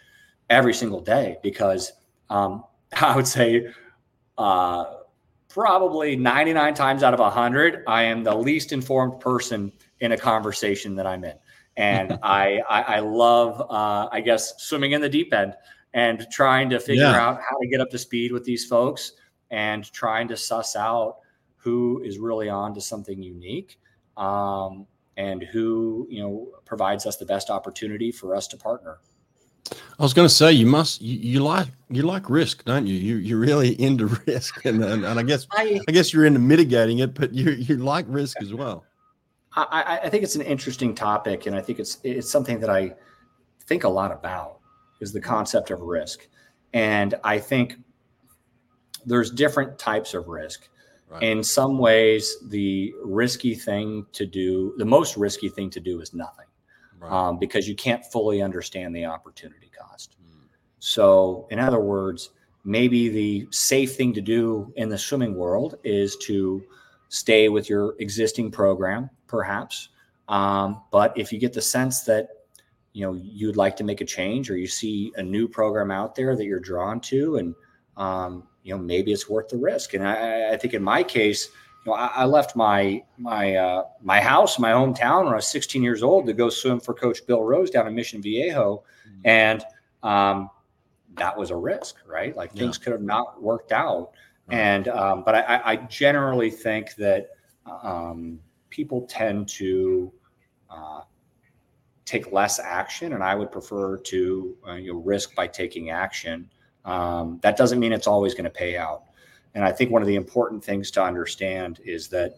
every single day because um, I would say uh, probably 99 times out of 100, I am the least informed person in a conversation that I'm in. And I, I, I, love, uh, I guess, swimming in the deep end and trying to figure yeah. out how to get up to speed with these folks and trying to suss out who is really on to something unique um, and who you know provides us the best opportunity for us to partner. I was going to say you must you, you, like you like risk, don't you? You you're really into risk, and and, and I guess I, I, guess you're into mitigating it, but you you like risk as well. I, I think it's an interesting topic, and I think it's it's something that I think a lot about is the concept of risk, and I think there's different types of risk. Right. In some ways, the risky thing to do, the most risky thing to do is nothing, Right. um, because you can't fully understand the opportunity cost. Mm. So, in other words, maybe the safe thing to do in the swimming world is to stay with your existing program, perhaps. Um, but if you get the sense that you know you'd like to make a change, or you see a new program out there that you're drawn to, and um, you know maybe it's worth the risk. And I, I think in my case, you know, I, I left my my uh, my house, my hometown, when I was 16 years old to go swim for Coach Bill Rose down in Mission Viejo, Mhm. and um, that was a risk, right? Like Yeah. things could have not worked out. Right. And um, but I- I, I generally think that um, people tend to uh, take less action, and I would prefer to uh, you know risk by taking action. Um, that doesn't mean it's always going to pay out. And I think one of the important things to understand is that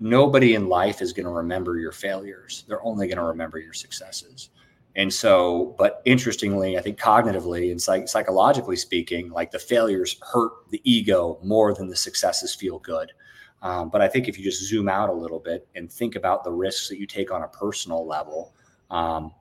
nobody in life is going to remember your failures. They're only going to remember your successes. And so, but interestingly, I think cognitively and psych- psychologically speaking, like the failures hurt the ego more than the successes feel good. Um, but I think if you just zoom out a little bit and think about the risks that you take on a personal level, um,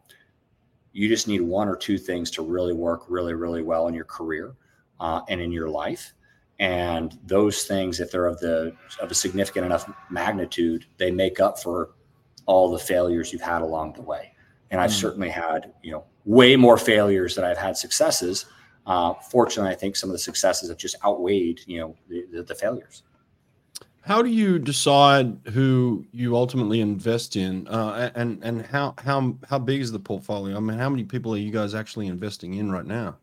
you just need one or two things to really work really, really well in your career uh, and in your life. And those things, if they're of the of a significant enough magnitude, they make up for all the failures you've had along the way. And I've Mm. certainly had, you know, way more failures than I've had successes. Uh, fortunately, I think some of the successes have just outweighed, you know, the, the, the failures. How do you decide who you ultimately invest in, uh, and and how how how big is the portfolio? I mean, how many people are you guys actually investing in right now?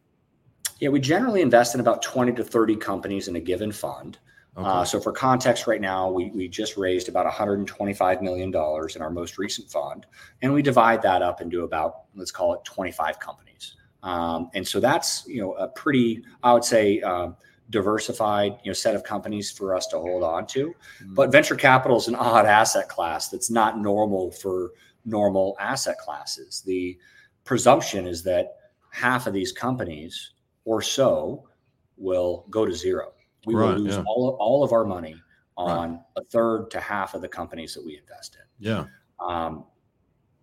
Yeah, we generally invest in about 20 to 30 companies in a given fund. Okay. Uh, so for context, right now we we just raised about 125 million dollars in our most recent fund, and we divide that up into about let's call it 25 companies. Um, and so that's you know a pretty, I would say, um, diversified you know set of companies for us to hold on to. Mm. But venture capital is an odd asset class that's not normal for normal asset classes. The presumption is that half of these companies or so will go to zero. We Right, will lose yeah. all, all of our money on a third to half of the companies that we invest in. yeah, Um,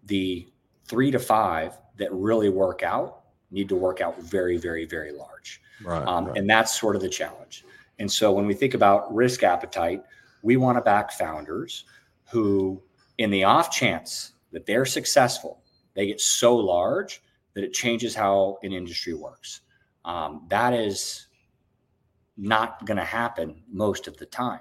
the three to five that really work out need to work out very, very, very large. Right, Um, right. And that's sort of the challenge. And so when we think about risk appetite, we want to back founders who, in the off chance that they're successful, they get so large that it changes how an industry works. Um, that is not going to happen most of the time.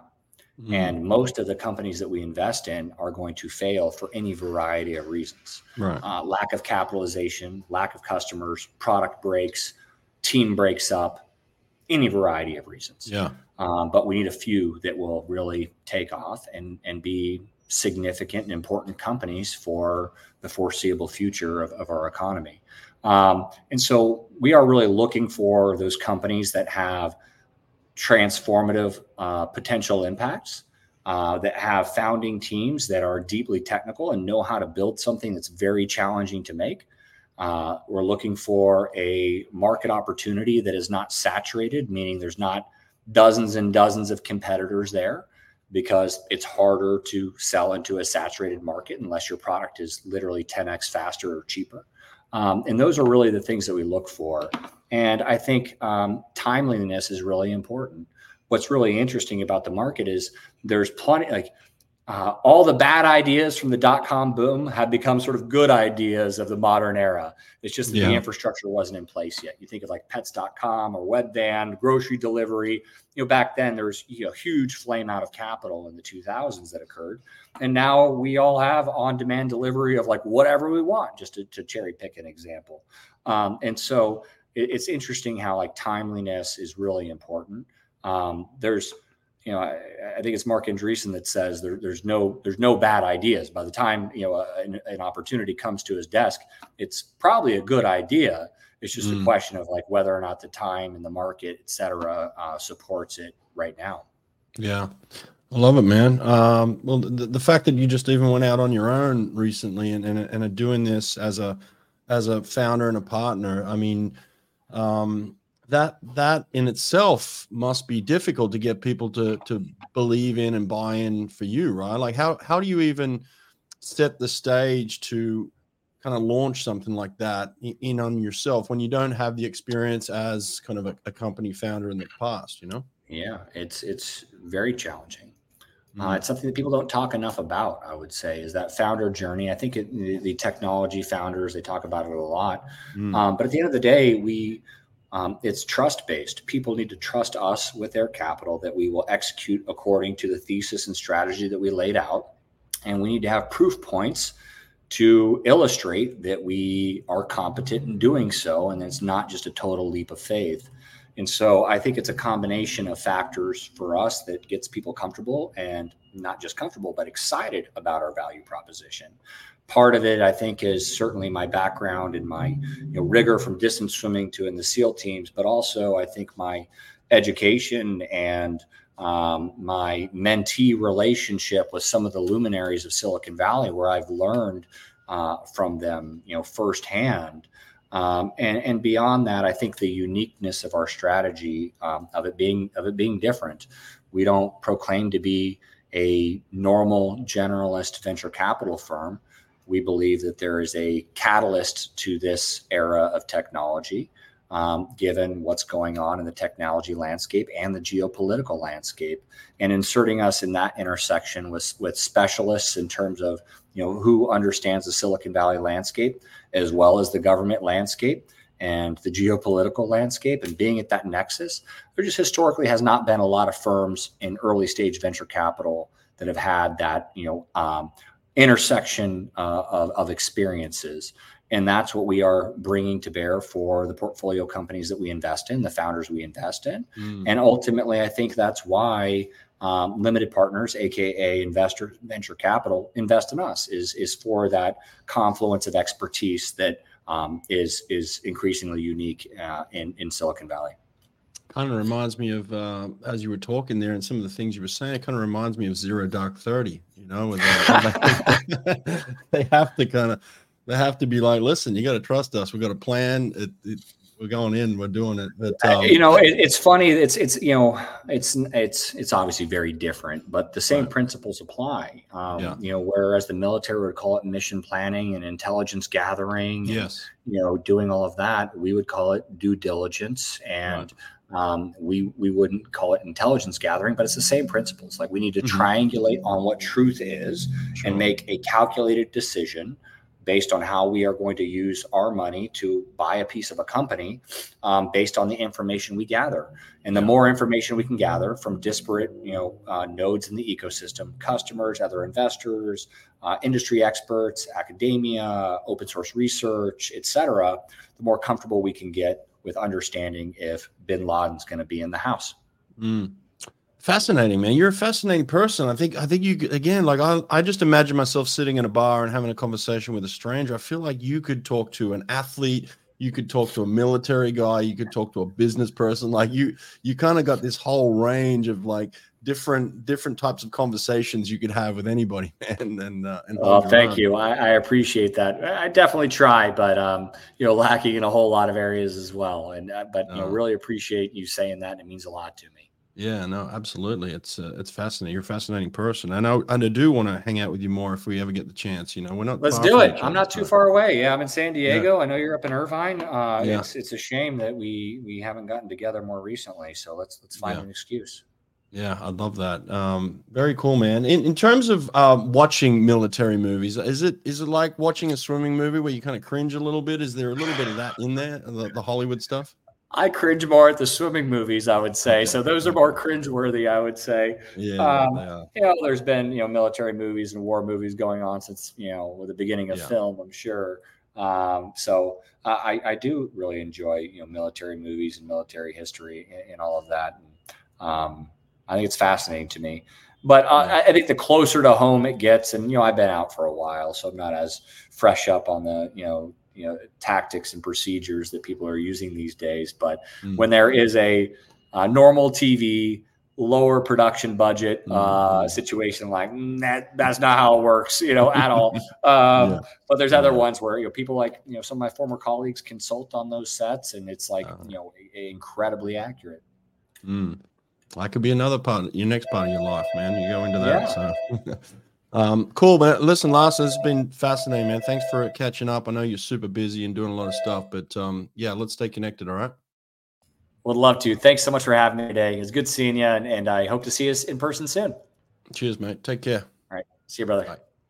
Mhm. And most of the companies that we invest in are going to fail for any variety of reasons right, uh, lack of capitalization, lack of customers, product breaks, team breaks up, any variety of reasons. yeah, Um, but we need a few that will really take off and and be significant and important companies for the foreseeable future of, of our economy. Um, and so we are really looking for those companies that have transformative uh, potential impacts. Uh, that have founding teams that are deeply technical and know how to build something that's very challenging to make. Uh, we're looking for a market opportunity that is not saturated, meaning there's not dozens and dozens of competitors there because it's harder to sell into a saturated market unless your product is literally 10x faster or cheaper. Um, and those are really the things that we look for. And I think um, timeliness is really important. What's really interesting about the market is there's plenty, like uh, all the bad ideas from the dot com boom have become sort of good ideas of the modern era. It's just that Yeah. the infrastructure wasn't in place yet. You think of like pets.com or Webvan, grocery delivery. You know, back then there was you know huge flame out of capital in the 2000s that occurred, and now we all have on-demand delivery of like whatever we want. Just to, to cherry pick an example, um, and so it, it's interesting how like timeliness is really important. Um, there's you know, I, I think it's Marc Andreessen that says there, there's no there's no bad ideas. By the time you know an, an opportunity comes to his desk, it's probably a good idea. It's just Mm. a question of like whether or not the time and the market, et cetera, uh, supports it right now. yeah. I love it, man. Um, well, the, the fact that you just even went out on your own recently and, and and are doing this as a as a founder and a partner, I mean, um, that that in itself must be difficult to get people to to believe in and buy in for you, right? Like how how do you even set the stage to kind of launch something like that in on yourself when you don't have the experience as kind of a, a company founder in the past, you know? Yeah, it's it's very challenging. Uh, mm. it's something that people don't talk enough about. I would say is that founder journey. I think it, the, the, technology founders they talk about it a lot, mm. um, but at the end of the day, we um, it's trust based. People need to trust us with their capital that we will execute according to the thesis and strategy that we laid out. And we need to have proof points to illustrate that we are competent in doing so. And it's not just a total leap of faith. And so I think it's a combination of factors for us that gets people comfortable and not just comfortable, but excited about our value proposition part of it i think is certainly my background and my you know, rigor from distance swimming to in the seal teams but also i think my education and um, my mentee relationship with some of the luminaries of silicon valley where i've learned uh, from them you know firsthand. Um, and, and beyond that i think the uniqueness of our strategy um, of it being of it being different. We don't proclaim to be a normal generalist venture capital firm we believe that there is a catalyst to this era of technology, um, given what's going on in the technology landscape and the geopolitical landscape, and inserting us in that intersection with with specialists in terms of you know who understands the Silicon Valley landscape as well as the government landscape and the geopolitical landscape and being at that nexus. There just historically has not been a lot of firms in early stage venture capital that have had that you know um, intersection uh, of, of experiences. And that's what we are bringing to bear for the portfolio companies that we invest in, the founders we invest in. Mm. And ultimately, I think that's why um, limited partners, aka investor venture capital, invest in us is is for that confluence of expertise that um, is is increasingly unique uh, in in Silicon Valley kind of reminds me of uh, as you were talking there and some of the things you were saying. It kind of reminds me of Zero Dark Thirty. You know, they have to kind of they have to be like, listen, you got to trust us. We got a plan. It, it, we're going in. We're doing it. But, um, you know, it, it's funny. It's it's you know, it's it's it's obviously very different, but the same right. principles apply. Um, yeah. You know, whereas the military would call it mission planning and intelligence gathering. Yes. And, you know, doing all of that, we would call it due diligence and. Right um, we we wouldn't call it intelligence gathering, but it's the same principles. Like we need to mm-hmm. triangulate on what truth is sure. and make a calculated decision based on how we are going to use our money to buy a piece of a company um, based on the information we gather and the more information we can gather from disparate you know uh, nodes in the ecosystem customers other investors uh, industry experts academia open source research etc the more comfortable we can get with understanding if bin Laden's going to be in the house. Mm. Fascinating, man. You're a fascinating person. I think. I think you again. Like I, I just imagine myself sitting in a bar and having a conversation with a stranger. I feel like you could talk to an athlete. You could talk to a military guy. You could talk to a business person. Like you, you kind of got this whole range of like different different types of conversations you could have with anybody and and, uh, and oh thank you I, I, appreciate that i definitely try but um you know lacking in a whole lot of areas as well and uh, but you know uh. really appreciate you saying that it means a lot to me yeah no absolutely it's uh, it's fascinating you're a fascinating person and i and i do want to hang out with you more if we ever get the chance you know we're not let's do it i'm not too far away yeah i'm in san diego yeah. i know you're up in irvine uh yeah. it's it's a shame that we we haven't gotten together more recently so let's let's find yeah. an excuse yeah, I love that. Um, very cool, man. In in terms of um, watching military movies, is it is it like watching a swimming movie where you kind of cringe a little bit? Is there a little bit of that in there, the, the Hollywood stuff? I cringe more at the swimming movies, I would say. So those are more cringe-worthy, I would say. Yeah, um, yeah. You know, there's been you know military movies and war movies going on since you know the beginning of yeah. film. I'm sure. Um, so I, I do really enjoy you know military movies and military history and, and all of that. And, um, I think it's fascinating to me. But uh, yeah. I think the closer to home it gets, and you know, I've been out for a while, so I'm not as fresh up on the you know you know tactics and procedures that people are using these days. But mm. when there is a, a normal TV lower production budget uh, Mhm. situation like "Mm, that that's not how it works you know at all um, Yeah. but there's other Yeah. ones where you know people like you know some of my former colleagues consult on those sets and it's like Uh. you know incredibly accurate Mm. That could be another part, your next part of your life, man. You go into that. So, um, cool, man. Listen, Lars, it's been fascinating, man. Thanks for catching up. I know you're super busy and doing a lot of stuff, but um, yeah, let's stay connected. All right. would love to thanks so much for having me today it's good seeing you and, and i hope to see us in person soon Cheers, mate. Take care. All right. see you brother Bye.